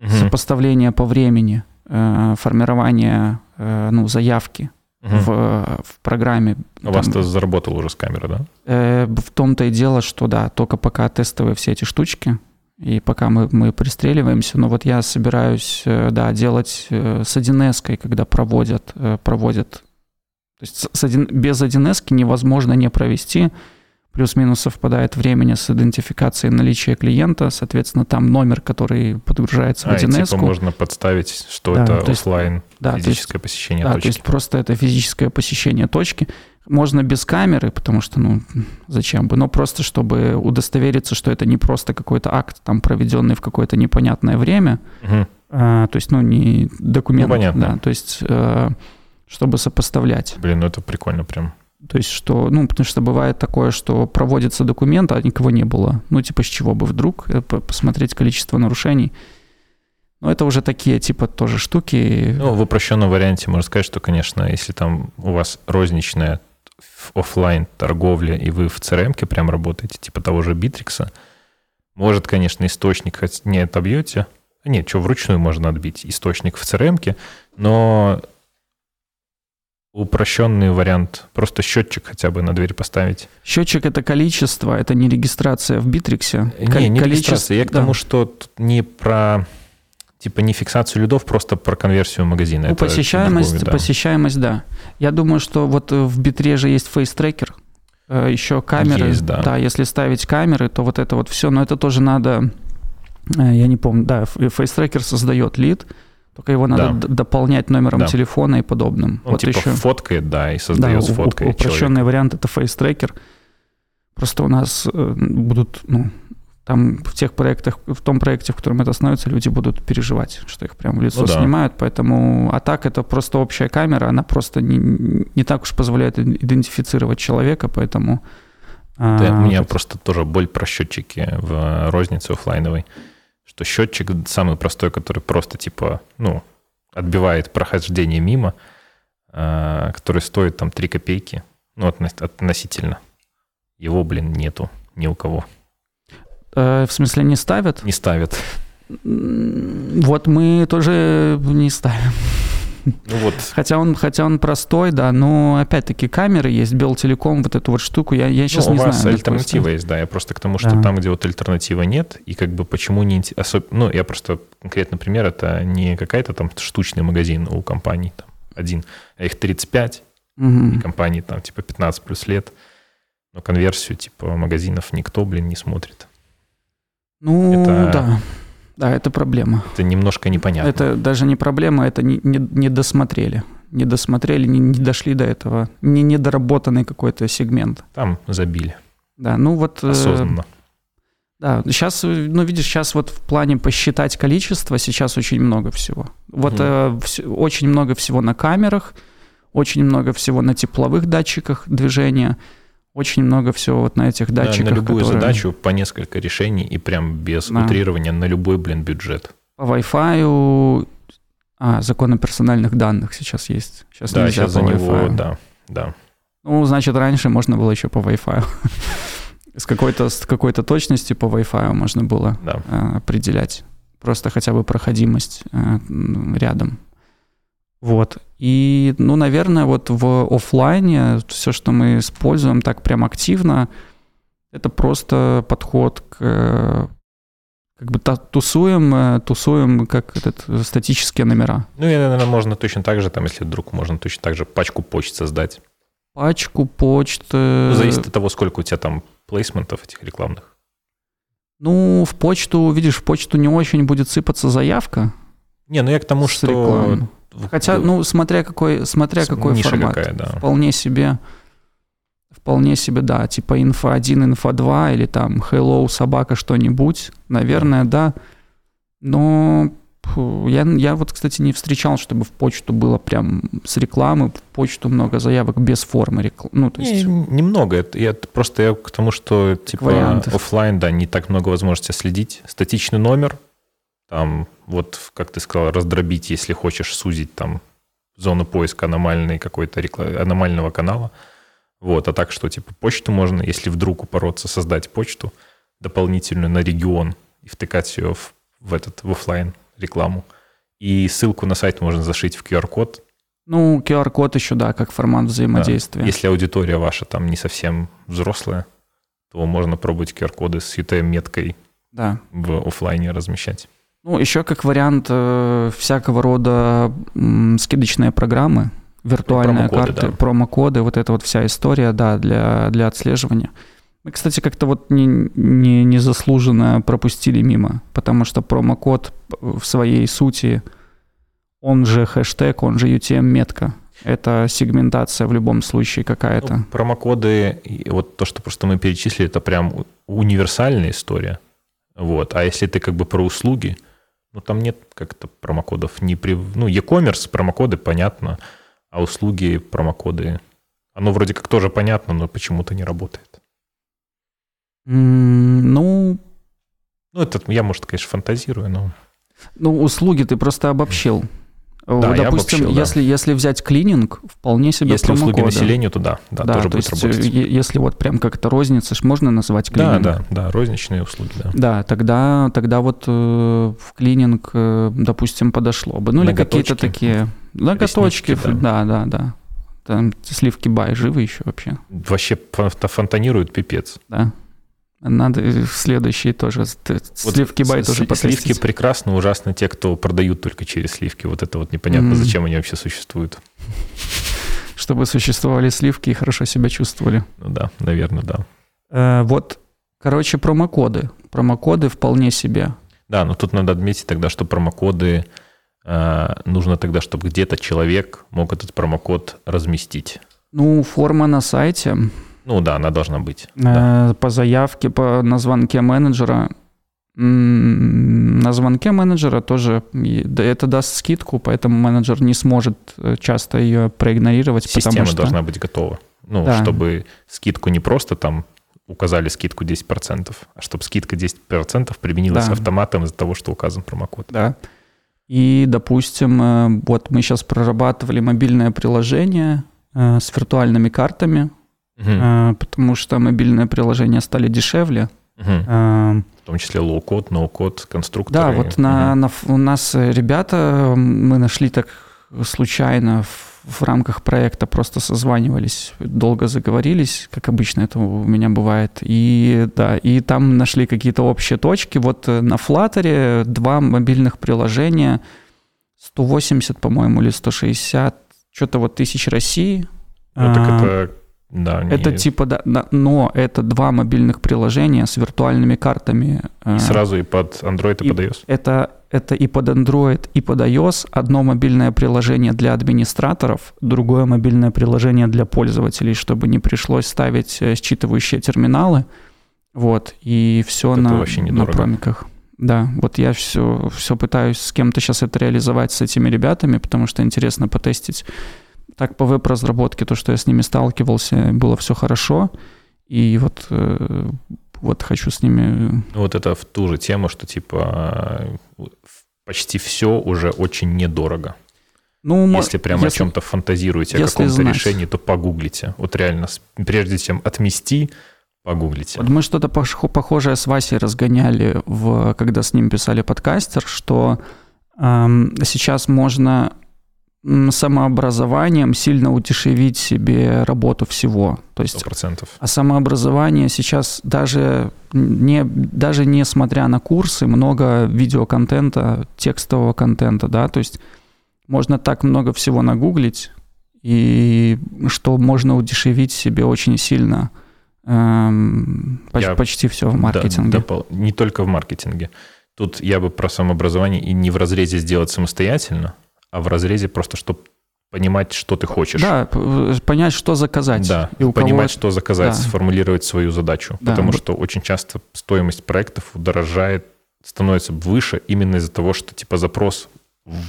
угу. сопоставление по времени, э, формирование э, ну, заявки угу. в, в программе. У вас то заработал уже с камеры, да? Э, в том-то и дело, что да, только пока тестовые все эти штучки, и пока мы, мы пристреливаемся, но вот я собираюсь, э, да, делать э, с 1 когда проводят, э, проводят, то есть с 1, без 1 невозможно не провести, плюс-минус совпадает времени с идентификацией наличия клиента, соответственно, там номер, который подгружается а, в 1 типа можно подставить, что да, это офлайн, да, физическое есть, посещение да, точки. то есть просто это физическое посещение точки. Можно без камеры, потому что, ну, зачем бы, но просто чтобы удостовериться, что это не просто какой-то акт, там, проведенный в какое-то непонятное время, Мгм. а, то есть, ну, не документ, Ну, понятно. да, то есть, э, чтобы сопоставлять. Блин, ну это прикольно прям. То есть, что, ну, потому что бывает такое, что проводится документ, а никого не было. Ну, типа, с чего бы вдруг э, по- посмотреть количество нарушений. Но это уже такие, типа, тоже штуки. Ну, в упрощенном варианте можно сказать, что, конечно, если там у вас розничная офлайн торговля, и вы в CRM-ке прям работаете, типа того же Битрикса, может, конечно, источник хоть не отобьете. А нет, что, вручную можно отбить источник в CRM -ке, но упрощенный вариант, просто счетчик хотя бы на дверь поставить. Счетчик это количество, это не регистрация в Битриксе. Не, не регистрация. Я к да. тому, что тут не про типа не фиксацию лидов, просто про конверсию магазина. Ну, посещаемость, другое, да. посещаемость, да. Я думаю, что вот э, в Битре же есть фейс-трекер, э, еще камеры. Есть, да. если ставить камеры, то вот это вот все, но это тоже надо, э, я не помню, да, фейс-трекер создает лид, только его надо Да. дополнять номером Да. телефона и подобным. Он вот типа еще. фоткает, да, и Да, создает у- фоткой упрощенный человека. вариант это фейс-трекер. Просто у нас э, будут, ну, там в тех проектах, в том проекте, в котором это становится, люди будут переживать, что их прям в лицо Ну да. снимают, поэтому, а так это просто общая камера, она просто не, не так уж позволяет ид- идентифицировать человека, поэтому... а, Да, у меня вот просто тоже боль про счетчики в рознице оффлайновой, что счетчик самый простой, который просто типа, ну, отбивает прохождение мимо, а, который стоит там 3 копейки, ну, отно- относительно. Его, блин, нету ни у кого. э, в смысле не ставят? Не ставят. Вот мы тоже не ставим. Ну вот, Хотя он, хотя он простой, да, но опять-таки камеры есть, Белтелеком, вот эту вот штуку, я, я сейчас ну, не у вас знаю. альтернатива есть, да. Я просто к тому, что Да. там, где вот альтернативы нет, и как бы почему не... особ- Ну, я просто конкретный пример, это не какая-то там штучный магазин у компаний, там, один, а их 35, Мгм. и компании там типа 15 плюс лет, но конверсию типа магазинов никто, блин, не смотрит. Ну, Это- да. Да, это проблема. Это немножко непонятно. Это даже не проблема, это не, не, не досмотрели. Не досмотрели, не, не дошли до этого. Не недоработанный какой-то сегмент. Там забили Да, ну вот... э, осознанно. Да, сейчас, ну видишь, сейчас вот в плане посчитать количество, сейчас очень много всего. Вот Мгм. э, вс- очень много всего на камерах, очень много всего на тепловых датчиках движения, очень много всего вот на этих датчиках. на любую которые задачу по несколько решений и прям без Да. утрирования на любой, блин, бюджет. По Wi-Fi... А, закон о персональных данных сейчас есть. Сейчас да, нельзя сейчас за по него, Wi-Fi. да, да. Ну, значит, раньше можно было еще по Wi-Fi. С какой-то, с какой-то точностью по Wi-Fi можно было да. э, определять. Просто хотя бы проходимость э, рядом. Вот. И, ну, наверное, вот в оффлайне все, что мы используем так прям активно, это просто подход к э, как бы тусуем, э, тусуем как этот, э, статические номера. Ну и, наверное, можно точно так же, там, если вдруг можно точно так же пачку почт создать. Пачку почты. Ну, зависит от того, сколько у тебя там плейсментов этих рекламных. Ну, в почту, видишь, в почту не очень будет сыпаться заявка. Не, ну я к тому, что... рекламой. в- Хотя, ну, смотря какой, смотря с- какой ниша формат. какая, да. Вполне себе, вполне себе, да. Типа инфа 1, инфа 2 или там hello, собака, что-нибудь. Наверное, да. Но я, я вот, кстати, не встречал, чтобы в почту было прям с рекламы, в почту много заявок без формы рекламы. Ну, то Не, есть, немного. Это я просто я к тому, что типа оффлайн, да, не так много возможностей следить. Статичный номер, там, вот, как ты сказал, раздробить, если хочешь сузить там зону поиска аномальной какой-то рекла- аномального канала. Вот, а так что, типа, почту можно, если вдруг упороться, создать почту дополнительную на регион и втыкать ее в, в этот, в оффлайн рекламу. И ссылку на сайт можно зашить в QR-код, ну, QR-код еще, да, как формат взаимодействия. если аудитория ваша там не совсем взрослая, то можно пробовать QR-коды с UTM-меткой да. в оффлайне размещать. Ну, еще как вариант э, всякого рода м, скидочные программы, виртуальные Промокоды, карты, да. промокоды, вот эта вот вся история, да, для, для отслеживания. Мы, кстати, как-то вот не, не, незаслуженно пропустили мимо, потому что промокод в своей сути, он же хэштег, он же UTM-метка. Это сегментация в любом случае какая-то. Ну, промокоды, вот то, что просто мы перечислили, это прям универсальная история. Вот. А если ты как бы про услуги, ну там нет как-то промокодов. Не при... Ну, e-commerce, промокоды, понятно, а услуги, промокоды, оно вроде как тоже понятно, но почему-то не работает. Mm, ну... Ну, это я, может, конечно, фантазирую, но... Ну, услуги ты просто обобщил. Да, Допустим, обобщил, если, да. если взять клининг, вполне себе Если промокода. услуги населению, то да, да, да тоже то будет есть, работать. Если вот прям как-то розница, можно назвать клининг? Да, да, да, розничные услуги, да. Да, тогда, тогда вот э, в клининг, э, допустим, подошло бы. Ну или какие-то такие ноготочки, да, да, да. Там сливки бай живы еще вообще. Вообще фонтанируют пипец. Да. Надо в следующий тоже. Вот сливки бай тоже потестить. Сливки прекрасно, ужасно те, кто продают только через сливки. Вот это вот непонятно, mm-hmm. зачем они вообще существуют. Чтобы существовали сливки и хорошо себя чувствовали. Ну да, наверное, да. Э, вот, короче, промокоды. Промокоды вполне себе. Да, но тут надо отметить тогда, что промокоды э, нужно тогда, чтобы где-то человек мог этот промокод разместить. Ну, форма на сайте ну да, она должна быть. Э, да. По заявке, по, на звонке менеджера. На звонке менеджера тоже это даст скидку, поэтому менеджер не сможет э, часто ее проигнорировать. Система потому что... должна быть готова. Ну, да. чтобы скидку не просто там указали скидку 10%, а чтобы скидка 10% применилась да. автоматом из-за того, что указан промокод. Да. И, допустим, э, вот мы сейчас прорабатывали мобильное приложение с виртуальными картами, угу. потому что мобильные приложения стали дешевле. Угу. В том числе low-code, no-code, конструкторы. Да, вот на, угу. на, у нас ребята, мы нашли так случайно в, в рамках проекта, просто созванивались, долго заговорились, как обычно это у меня бывает. И да, и там нашли какие-то общие точки. Вот на Flutter два мобильных приложения, 180, по-моему, или 160, что-то вот тысяч России. Ну, так это да, это типа, да, но это два мобильных приложения с виртуальными картами. И э, сразу и под Android, и, и под iOS. Это, это и под Android, и под iOS. Одно мобильное приложение для администраторов, другое мобильное приложение для пользователей, чтобы не пришлось ставить э, считывающие терминалы. Вот, и все это на, на промиках. Да, вот я все, все пытаюсь с кем-то сейчас это реализовать с этими ребятами, потому что интересно потестить так по веб-разработке, то, что я с ними сталкивался, было все хорошо. И вот, э, вот хочу с ними... Ну, вот это в ту же тему, что типа почти все уже очень недорого. Ну, если прямо если, о чем-то фантазируете, о каком-то знать. решении, то погуглите. Вот реально, прежде чем отмести, погуглите. Вот мы что-то похожее с Васей разгоняли, в, когда с ним писали подкастер, что эм, сейчас можно самообразованием сильно удешевить себе работу всего. То есть, 100%. А самообразование сейчас даже не, даже несмотря на курсы, много видеоконтента, текстового контента, да, то есть можно так много всего нагуглить, и что можно удешевить себе очень сильно эм, почти, почти все в маркетинге. Да, не только в маркетинге. Тут я бы про самообразование и не в разрезе сделать самостоятельно, а в разрезе просто, чтобы понимать, что ты хочешь. Да, понять, что заказать. Да, и у понимать, кого... что заказать, да. сформулировать свою задачу. Да. Потому что очень часто стоимость проектов удорожает, становится выше именно из-за того, что типа запрос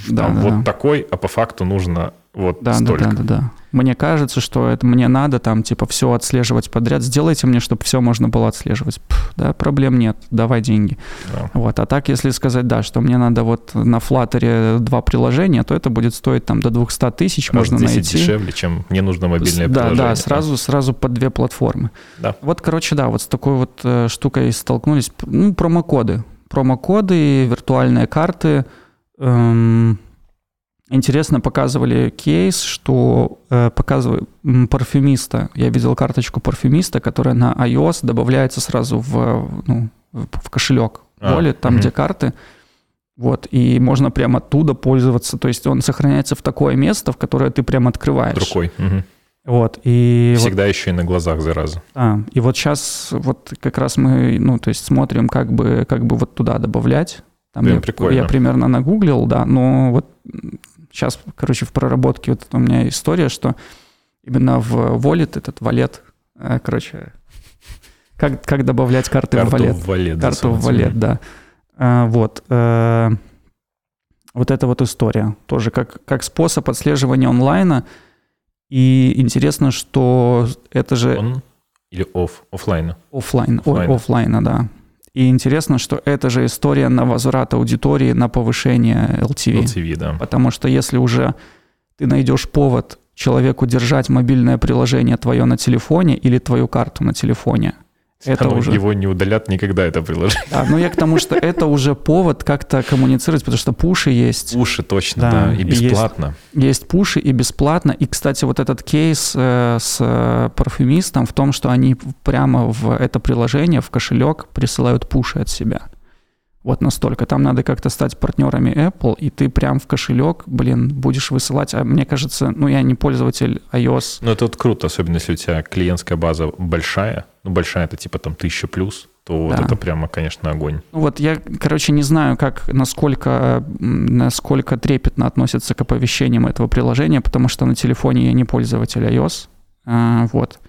да, там, да, вот да. такой, а по факту нужно вот да, столько. Да, да, да, да. Мне кажется, что это мне надо там типа все отслеживать подряд. Сделайте мне, чтобы все можно было отслеживать. Пф, да, проблем нет, давай деньги. Да. Вот, а так, если сказать, да, что мне надо вот на Flutter два приложения, то это будет стоить там до 200 тысяч, можно найти. дешевле, чем мне нужно мобильное да, приложение. Да, сразу, сразу под две платформы. Да. Вот, короче, да, вот с такой вот э, штукой столкнулись. Ну, промокоды. Промокоды, виртуальные карты. Эм, Интересно показывали кейс, что э, показывали парфюмиста. Я видел карточку парфюмиста, которая на iOS добавляется сразу в, ну, в кошелек. А, Wallet, там, угу. где карты. Вот, и можно прямо оттуда пользоваться. То есть он сохраняется в такое место, в которое ты прям открываешь. Рукой. Угу. Вот, и Всегда вот, еще и на глазах, зараза. Да, и вот сейчас вот как раз мы, ну, то есть смотрим, как бы, как бы вот туда добавлять. Там Блин, я, прикольно. я примерно нагуглил, да, но вот сейчас, короче, в проработке вот у меня история, что именно в Wallet, этот Wallet, э, короче, как, как добавлять карты Карту в Wallet. в Wallet. Карту в Wallet, да. А, Вот. э, Вот эта вот история. Тоже как, как способ отслеживания онлайна. И интересно, что это же Он или офф, оффлайн. офлайн, ой, Оффлайна. офлайна, да. И интересно, что это же история на возврат аудитории, на повышение LTV. LTV, да. Потому что если уже ты найдешь повод человеку держать мобильное приложение твое на телефоне или твою карту на телефоне, это Оно- уже... Его не удалят никогда, это приложение. Да, ну я к тому, что это уже повод как-то коммуницировать, потому что пуши есть. Пуши точно, Да, да, и и есть- бесплатно. Есть пуши и бесплатно. И, кстати, вот этот кейс э, с э, парфюмистом в том, что они прямо в это приложение, в кошелек присылают пуши от себя. Вот настолько. Там надо как-то стать партнерами Apple, и ты прям в кошелек, блин, будешь высылать. А мне кажется, ну я не пользователь iOS. Ну, это вот круто, особенно если у тебя клиентская база большая. Ну, большая это типа там тысяча плюс, то вот Да. это прямо, конечно, огонь. Ну вот я, короче, не знаю, как, насколько, насколько трепетно относятся к оповещениям этого приложения, потому что на телефоне я не пользователь iOS. А, вот.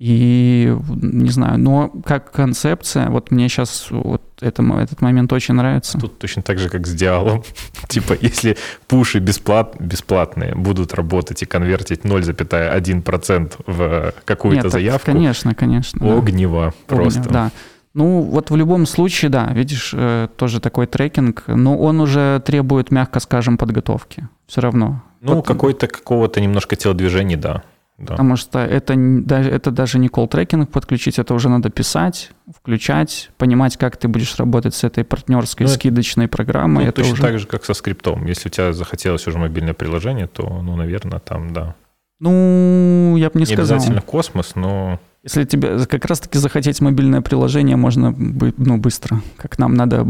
И не знаю, но как концепция, вот мне сейчас вот это, этот момент очень нравится. Тут точно так же, как с Диалом. типа, если пуши бесплат, бесплатные будут работать и конвертить 0,1% в какую-то Нет, так, заявку, конечно, конечно. да. огнево просто. Помню, Да. Ну, вот в любом случае, да, видишь, э, тоже такой трекинг, но он уже требует, мягко скажем, подготовки. Все равно. Ну, Вот, какой-то какого-то немножко телодвижений, да. Да. Потому что это, это даже не колл-трекинг подключить, это уже надо писать, включать, понимать, как ты будешь работать с этой партнерской Ну, скидочной программой. Ну, это точно уже... так же, как со скриптом. Если у тебя захотелось уже мобильное приложение, то, ну, наверное, там, да. Ну, я бы не Не, сказал. обязательно космос, но Если тебе как раз-таки захотеть мобильное приложение, можно ну, быстро. Как нам надо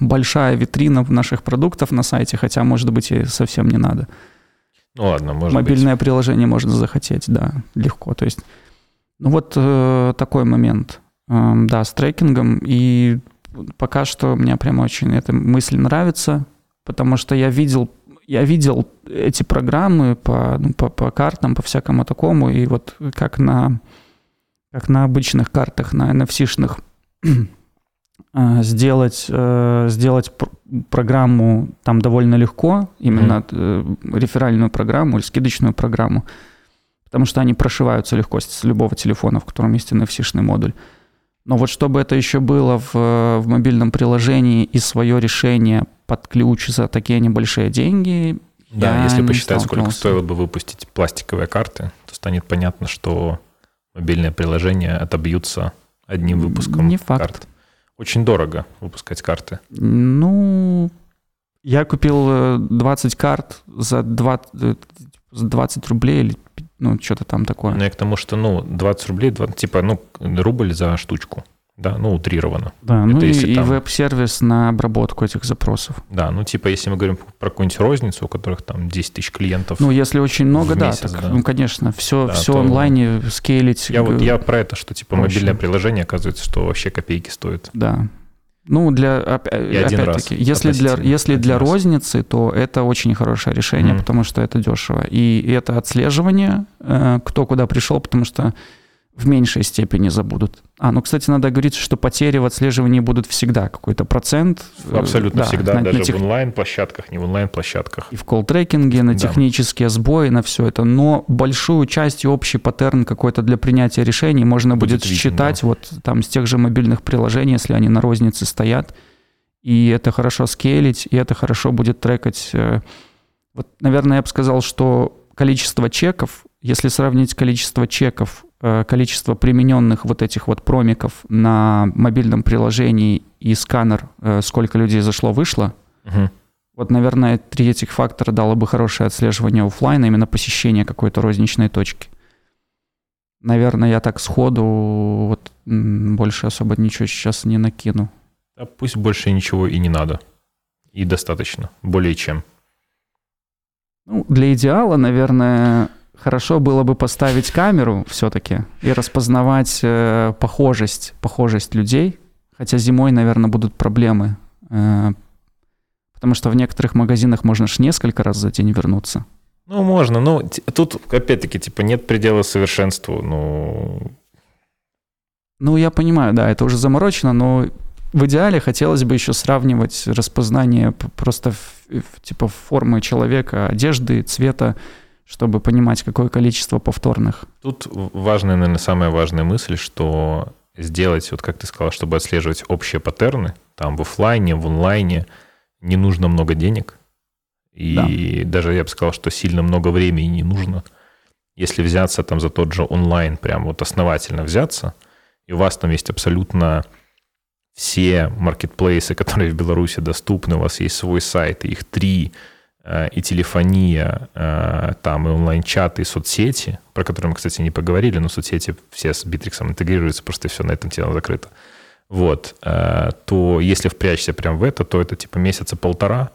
большая витрина наших продуктов на сайте, хотя, может быть, и совсем не надо. Ну ладно, может Мобильное приложение можно захотеть, да, легко. То есть, ну вот э, такой момент. Эм, да, с трекингом. И пока что мне прям очень эта мысль нравится, потому что я видел, я видел эти программы по, ну, по, по картам, по всякому такому, и вот как на, как на обычных картах, на NFC-шных, э, сделать, э, сделать пр- программу там довольно легко, именно э, реферальную программу или скидочную программу, потому что они прошиваются легко с любого телефона, в котором есть NFC-шный модуль. Но вот чтобы это еще было в, в мобильном приложении и свое решение под ключ за такие небольшие деньги, Да, я если посчитать, сколько стоило бы выпустить пластиковые карты, то станет понятно, что мобильные приложения отобьются одним выпуском Не факт. карт. Очень дорого выпускать карты. Ну, я купил э, 20 карт за 20, э, за 20 рублей или ну, что-то там такое. Но я к тому, что, ну, 20 рублей, 20 типа, ну, рубль за штучку. Да, ну, утрированно. Да, ну Это и, если и там- веб-сервис на обработку этих запросов. Да, ну, типа, если мы говорим про какую-нибудь розницу, у которых там 10 тысяч клиентов. Ну, если очень много, да, месяц, так, да. ну, конечно, все, Да, все то- онлайне скейлить. я вот я про это, что, типа, проще. мобильное приложение, оказывается, что вообще копейки стоит. Да. Ну, для, И один раз опять-таки, если для, если для раз. розницы, то это очень хорошее решение, Мгм. потому что это дешево. И это отслеживание, э, кто куда пришел, потому что в меньшей степени забудут. А, ну, кстати, надо говорить, что потери в отслеживании будут всегда, какой-то процент. э, Абсолютно да, всегда, на- на даже тех- в онлайн-площадках, не в онлайн-площадках. и в колл-трекинге, на Да. технические сбои, на все это. Но большую часть и общий паттерн какой-то для принятия решений можно будет, Будет виден, считать вот там с тех же мобильных приложений, если они на рознице стоят. И это хорошо скейлить, и это хорошо будет трекать. э, Вот, наверное, я бы сказал, что количество чеков, если сравнить количество чеков, количество примененных вот этих вот промиков на мобильном приложении и сканер, э, сколько людей зашло-вышло, Мгм. вот, наверное, три этих фактора дало бы хорошее отслеживание оффлайна, именно посещение какой-то розничной точки. Наверное, я так сходу вот больше особо ничего сейчас не накину. А пусть больше ничего и не надо. И достаточно. Более чем. Ну, для идеала, наверное, хорошо было бы поставить камеру все-таки и распознавать э, похожесть, похожесть людей. Хотя зимой, наверное, будут проблемы. Э, Потому что в некоторых магазинах можно ж несколько раз за день вернуться. Ну, можно, но тут, опять-таки, типа, нет предела совершенству, ну... Ну, я понимаю, да, это уже заморочено, но в идеале хотелось бы еще сравнивать распознание просто в, в, типа формы человека, одежды, цвета, чтобы понимать, какое количество повторных. Тут важная, наверное, самая важная мысль, что сделать, вот как ты сказал, чтобы отслеживать общие паттерны, там в офлайне, в онлайне, не нужно много денег. И да. даже я бы сказал, что сильно много времени не нужно. Если взяться там за тот же онлайн, прям вот основательно взяться, и у вас там есть абсолютно все маркетплейсы, которые в Беларуси доступны, у вас есть свой сайт, их три, и телефония, э, там и онлайн-чаты, и соцсети, про которые мы, кстати, не поговорили, но соцсети все с Битриксом интегрируются, просто все на этом тело закрыто. Вот, э, то если впрячься прям в это, то это типа месяца полтора,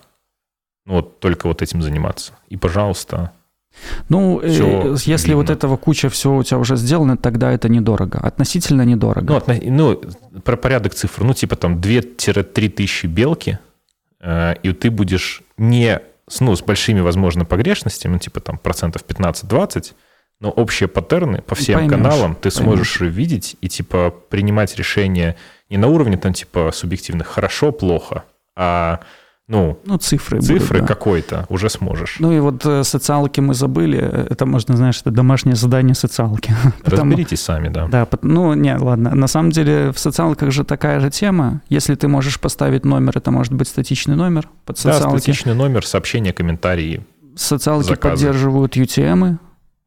ну вот только вот этим заниматься. И, пожалуйста, ну, э, все если видно. вот этого куча всего у тебя уже сделано, тогда это недорого. Относительно недорого. Ну, отно... ну про порядок цифр. Ну, типа там 2-3 тысячи белки, э, и ты будешь не ну, с большими, возможно, погрешностями, ну, типа там процентов 15-20, но общие паттерны по всем поймешь, каналам ты сможешь поймешь. видеть и типа принимать решения не на уровне там типа субъективных хорошо-плохо, а ну, ну цифры, цифры будут, да. какой-то уже сможешь. Ну и вот э, социалки мы забыли, это можно, знаешь, это домашнее задание социалки. Разберитесь сами, да. Да, ну не, ладно, на самом деле в социалках же такая же тема. Если ты можешь поставить номер, это может быть статичный номер под социалки. Да, статичный номер, сообщения, комментарии. Социалки заказы. поддерживают UTM,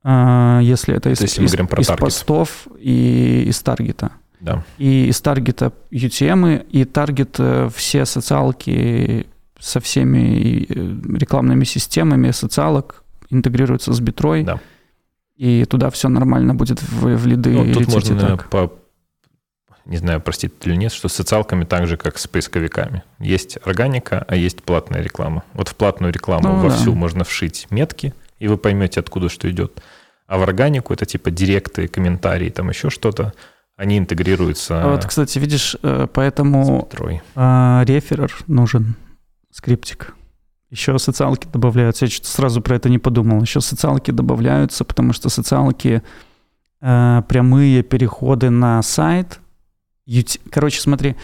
а, если это из, есть, из, из постов и из таргета. Да. И из таргета UTM, и таргет э, все социалки со всеми э, рекламными системами социалок интегрируется с битрой. Да. И туда все нормально будет в, в лиды ну, тут можно, так. по, не знаю, простить или нет, что с социалками так же, как с поисковиками. Есть органика, а есть платная реклама. Вот в платную рекламу ну, вовсю да. можно вшить метки, и вы поймете, откуда что идет. А в органику это типа директы, комментарии, там еще что-то. Они интегрируются. А вот, кстати, видишь, э, поэтому а, реферер нужен скриптик. Еще социалки добавляются. Я что-то сразу про это не подумал. Еще социалки добавляются, потому что социалки э, прямые переходы на сайт. Ют... Короче, смотри,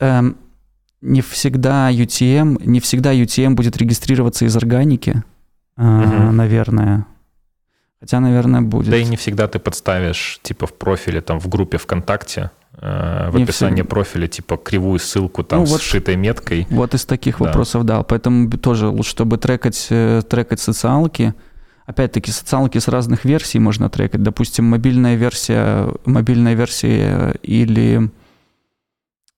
э, не всегда UTM, не всегда UTM будет регистрироваться из органики, э, угу. наверное. Хотя, наверное, будет. Да и не всегда ты подставишь, типа, в профиле, там, в группе ВКонтакте, в не описании все... профиля, типа, кривую ссылку там ну, с вот, сшитой меткой. Вот из таких да. вопросов, да. Поэтому тоже лучше, чтобы трекать, э, трекать социалки, опять-таки, социалки с разных версий можно трекать. Допустим, мобильная версия, мобильная версия или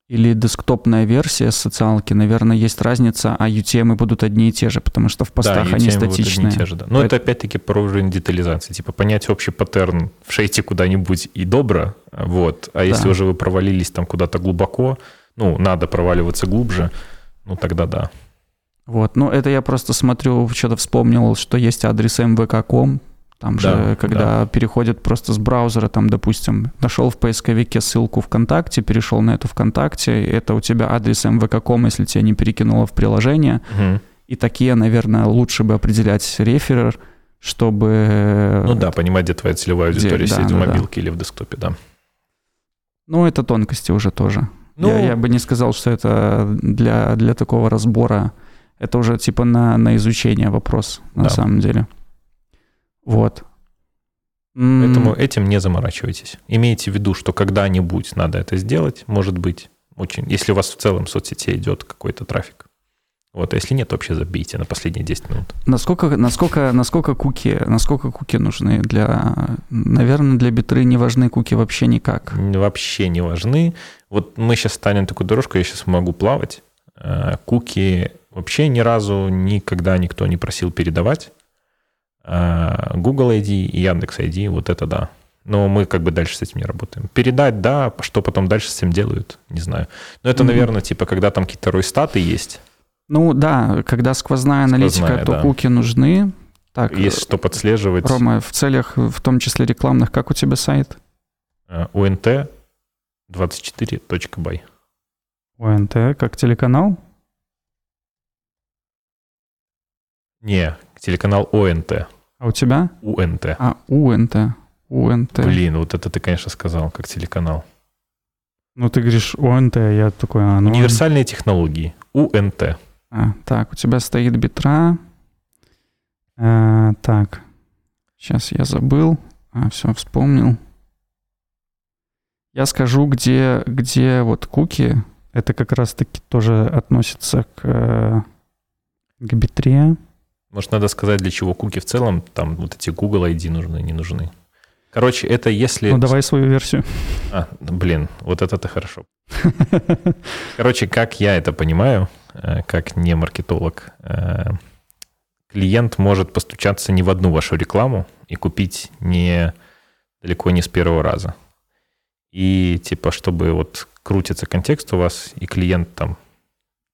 или десктопная версия социалки, наверное, есть разница, а UTM будут одни и те же, потому что в постах да, они статичные. Одни и те же, да. Но это, это опять-таки про уровень детализации. Типа понять общий паттерн в шейте куда-нибудь и добро, вот. А если да. уже вы провалились там куда-то глубоко, ну, надо проваливаться глубже, ну, тогда да. Вот, ну это я просто смотрю, что-то вспомнил, что есть адрес mvk.com, там да, же, когда да. переходят просто с браузера, там, допустим, нашел в поисковике ссылку ВКонтакте, перешел на эту ВКонтакте, это у тебя адрес mvk.com, если тебя не перекинуло в приложение. Угу. И такие, наверное, лучше бы определять реферер, чтобы... Ну да, понимать, где твоя целевая аудитория где, сидит да, в мобилке да. или в десктопе, да. Ну, это тонкости уже тоже. Ну, я, я бы не сказал, что это для, для такого разбора. Это уже типа на, на изучение вопрос, на да. самом деле. Вот. Поэтому этим не заморачивайтесь. Имейте в виду, что когда-нибудь надо это сделать, может быть, очень, если у вас в целом в соцсети идет какой-то трафик. Вот, а если нет, вообще забейте на последние 10 минут. Насколько, насколько, насколько, куки, насколько куки нужны для... Наверное, для битры не важны куки вообще никак. Вообще не важны. Вот мы сейчас станем такую дорожку, я сейчас могу плавать. Э, куки вообще ни разу никогда никто не просил передавать. А, Google ID и Яндекс ID, вот это да. Но мы как бы дальше с этим не работаем. Передать, да, что потом дальше с этим делают, не знаю. Но это, mm-hmm. наверное, типа, когда там какие-то ройстаты есть. Ну да, когда сквозная, сквозная аналитика, то да. куки нужны. Так, есть что подслеживать. Рома, в целях, в том числе рекламных, как у тебя сайт? UNT 24.by. УНТ как телеканал? Не, телеканал ОНТ. А у тебя? УНТ. А, УНТ. УНТ. Блин, вот это ты, конечно, сказал, как телеканал. Ну, ты говоришь ОНТ, я такой, а, ну... Универсальные технологии. УНТ. А, так, у тебя стоит битра. А, так, сейчас я забыл. А, все, вспомнил. Я скажу, где, где вот куки, это как раз-таки тоже относится к, э, к битре. Может, надо сказать, для чего куки в целом, там вот эти Google ID нужны, не нужны. Короче, это если... Ну, давай свою версию. А, блин, вот это-то хорошо. Короче, как я это понимаю, э, как не маркетолог, э, клиент может постучаться не в одну вашу рекламу и купить не далеко не с первого раза. И типа, чтобы вот крутится контекст у вас, и клиент там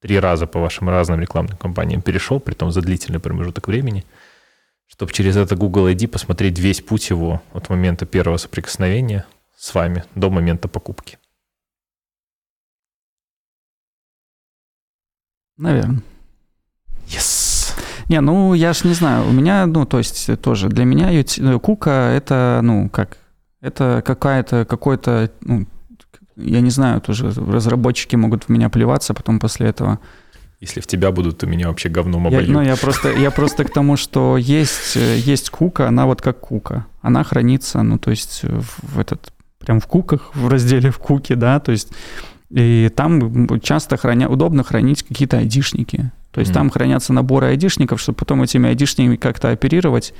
три раза по вашим разным рекламным кампаниям перешел, при том за длительный промежуток времени, чтобы через это Google ID посмотреть весь путь его от момента первого соприкосновения с вами до момента покупки. Наверное. Yes. Не, ну я ж не знаю, у меня, ну то есть тоже для меня ют- кука это, ну как, это какая-то, какой-то, ну, я не знаю, тоже разработчики могут в меня плеваться потом после этого. Если в тебя будут, то меня вообще говном Я, обольют. ну, я просто, я просто к тому, что есть, э, есть кука, она вот как кука. Она хранится, ну, то есть в, в этот, прям в куках, в разделе в куке, да, то есть и там часто храня, удобно хранить какие-то айдишники. То есть Мгм. там хранятся наборы айдишников, чтобы потом этими айдишниками как-то оперировать.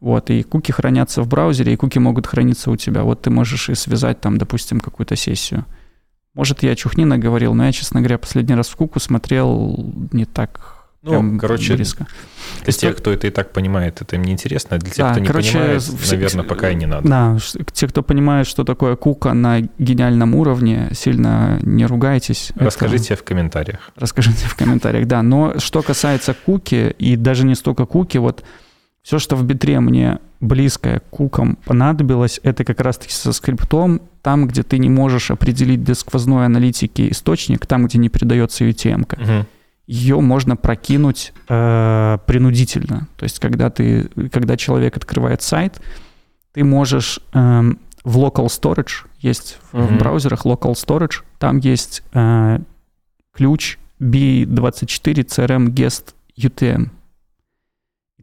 Вот, и куки хранятся в браузере, и куки могут храниться у тебя. Вот ты можешь и связать там, допустим, какую-то сессию. Может, я чухнина говорил, но я, честно говоря, последний раз в куку смотрел не так Ну, прям короче, близко. Для есть тех, то- кто это и так понимает, это им не интересно. а Для тех, Да, кто не короче, понимает, все- наверное, пока и не надо. Да, те, кто понимает, что такое кука на гениальном уровне, сильно не ругайтесь. Это- Расскажите в комментариях. Расскажите в комментариях, да. Но что касается куки, и даже не столько куки, вот все, что в битре мне близкое к кукам понадобилось, это как раз-таки со скриптом, там, где ты не можешь определить для сквозной аналитики источник, там, где не передается UTM. -ка. Мгм. Ее можно прокинуть э, принудительно. То есть, когда, ты, когда человек открывает сайт, ты можешь эм, в local storage, есть в, в браузерах local storage, там есть э, ключ B24 CRM Guest UTM.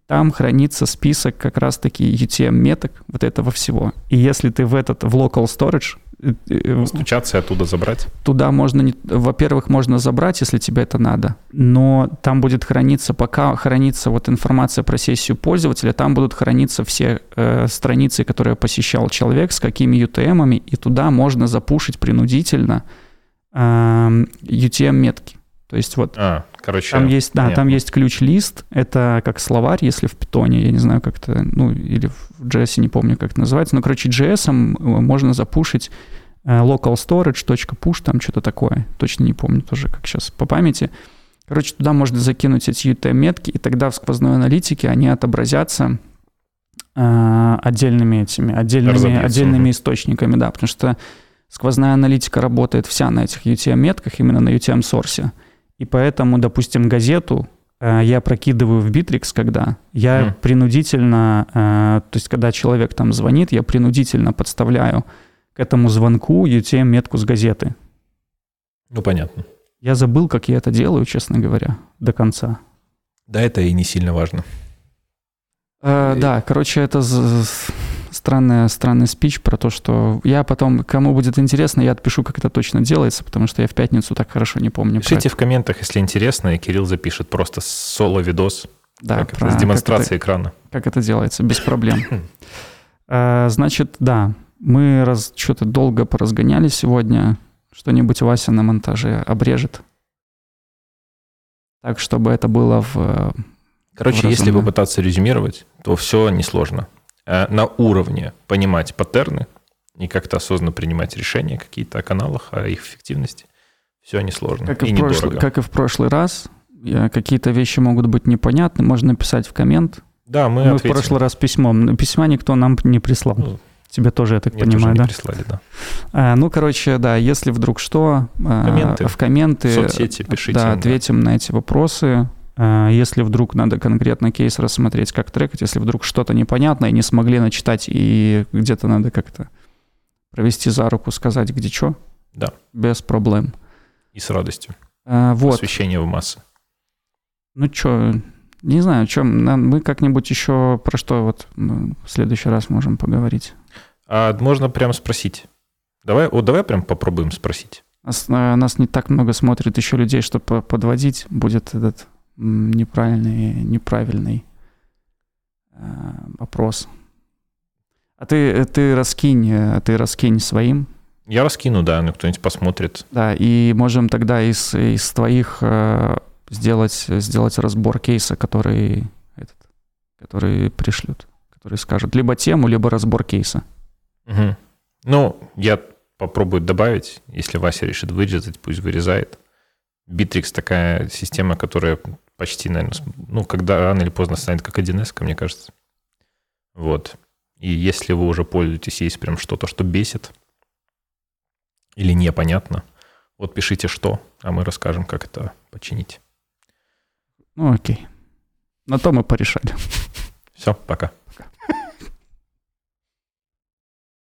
Там хранится список как раз-таки UTM-меток вот этого всего. И если ты в этот, в local storage, э, э, Стучаться и оттуда забрать. туда можно, не- во-первых, можно забрать, если тебе это надо, но там будет храниться, пока хранится вот информация про сессию пользователя, там будут храниться все э, страницы, которые посещал человек, с какими UTM-ами, и туда можно запушить принудительно эм, UTM-метки. То есть вот А, короче, там есть, да, там есть ключ-лист, это как словарь, если в питоне, я не знаю, как это, ну, или в JS, не помню, как это называется, но, короче, JS можно запушить э, local storage, .push, там что-то такое, точно не помню тоже, как сейчас по памяти. Короче, туда можно закинуть эти UTM-метки, и тогда в сквозной аналитике они отобразятся э, отдельными этими, отдельными, отдельными источниками, да, потому что сквозная аналитика работает вся на этих UTM-метках, именно на UTM-сорсе. И поэтому, допустим, газету э, я прокидываю в Bittrex, когда я Мгм. принудительно, э, то есть когда человек там звонит, я принудительно подставляю к этому звонку UTM-метку с газеты. Ну, понятно. Я забыл, как я это делаю, честно говоря, до конца. Да, это и не сильно важно. Э, И- да, короче, это странная, странный спич про то, что я потом, кому будет интересно, я отпишу, как это точно делается, потому что я в пятницу так хорошо не помню. Пишите в комментах, если интересно, и Кирилл запишет просто соло-видос Да, как это, про- с как демонстрацией это- экрана. Как это делается, без проблем. Э, Значит, да, мы раз что-то долго поразгоняли сегодня. Что-нибудь Вася на монтаже обрежет. Так, чтобы это было в... э, Короче, в если попытаться резюмировать, то все несложно. Э, На уровне понимать паттерны и как-то осознанно принимать решения какие-то о каналах, о их эффективности, все несложно Как и и, в прошлый, недорого. как и в прошлый раз, какие-то вещи могут быть непонятны, можно написать в коммент. Да, мы, Мы, в прошлый раз письмом, письма никто нам не прислал. Ну, Тебе тоже, я так мне тоже понимаю, не да? прислали, да. А, ну, короче, да, если вдруг что, а, Комменты. в комменты, В соцсети пишите, да, да. ответим на эти вопросы. А если вдруг надо конкретно кейс рассмотреть, как трекать, если вдруг что-то непонятно и не смогли начитать, и где-то надо как-то провести за руку, сказать, где что, Да. без проблем. И с радостью. А, вот. Освещение в массы. Ну что, не знаю, чем. Мы как-нибудь еще про что вот в следующий раз можем поговорить. А можно прямо спросить. Давай, вот давай прям попробуем спросить. Нас, э, нас не так много смотрит еще людей, чтобы подводить. Будет этот неправильный, неправильный э, опрос. А ты, ты раскинь, э, ты раскинь своим, Я раскину, да, ну кто-нибудь посмотрит. да, и можем тогда из, из твоих э, сделать, сделать разбор кейса, который, этот, который пришлют, который скажут либо тему, либо разбор кейса. Мгм. Ну, я попробую добавить, если Вася решит вырезать, пусть вырезает. Bittrex такая система, которая почти, наверное, ну, когда рано или поздно станет как 1С, мне кажется. Вот. И если вы уже пользуетесь, есть прям что-то, что бесит или непонятно, вот пишите что, а мы расскажем, как это починить. Ну окей. На то мы порешали. Все, пока.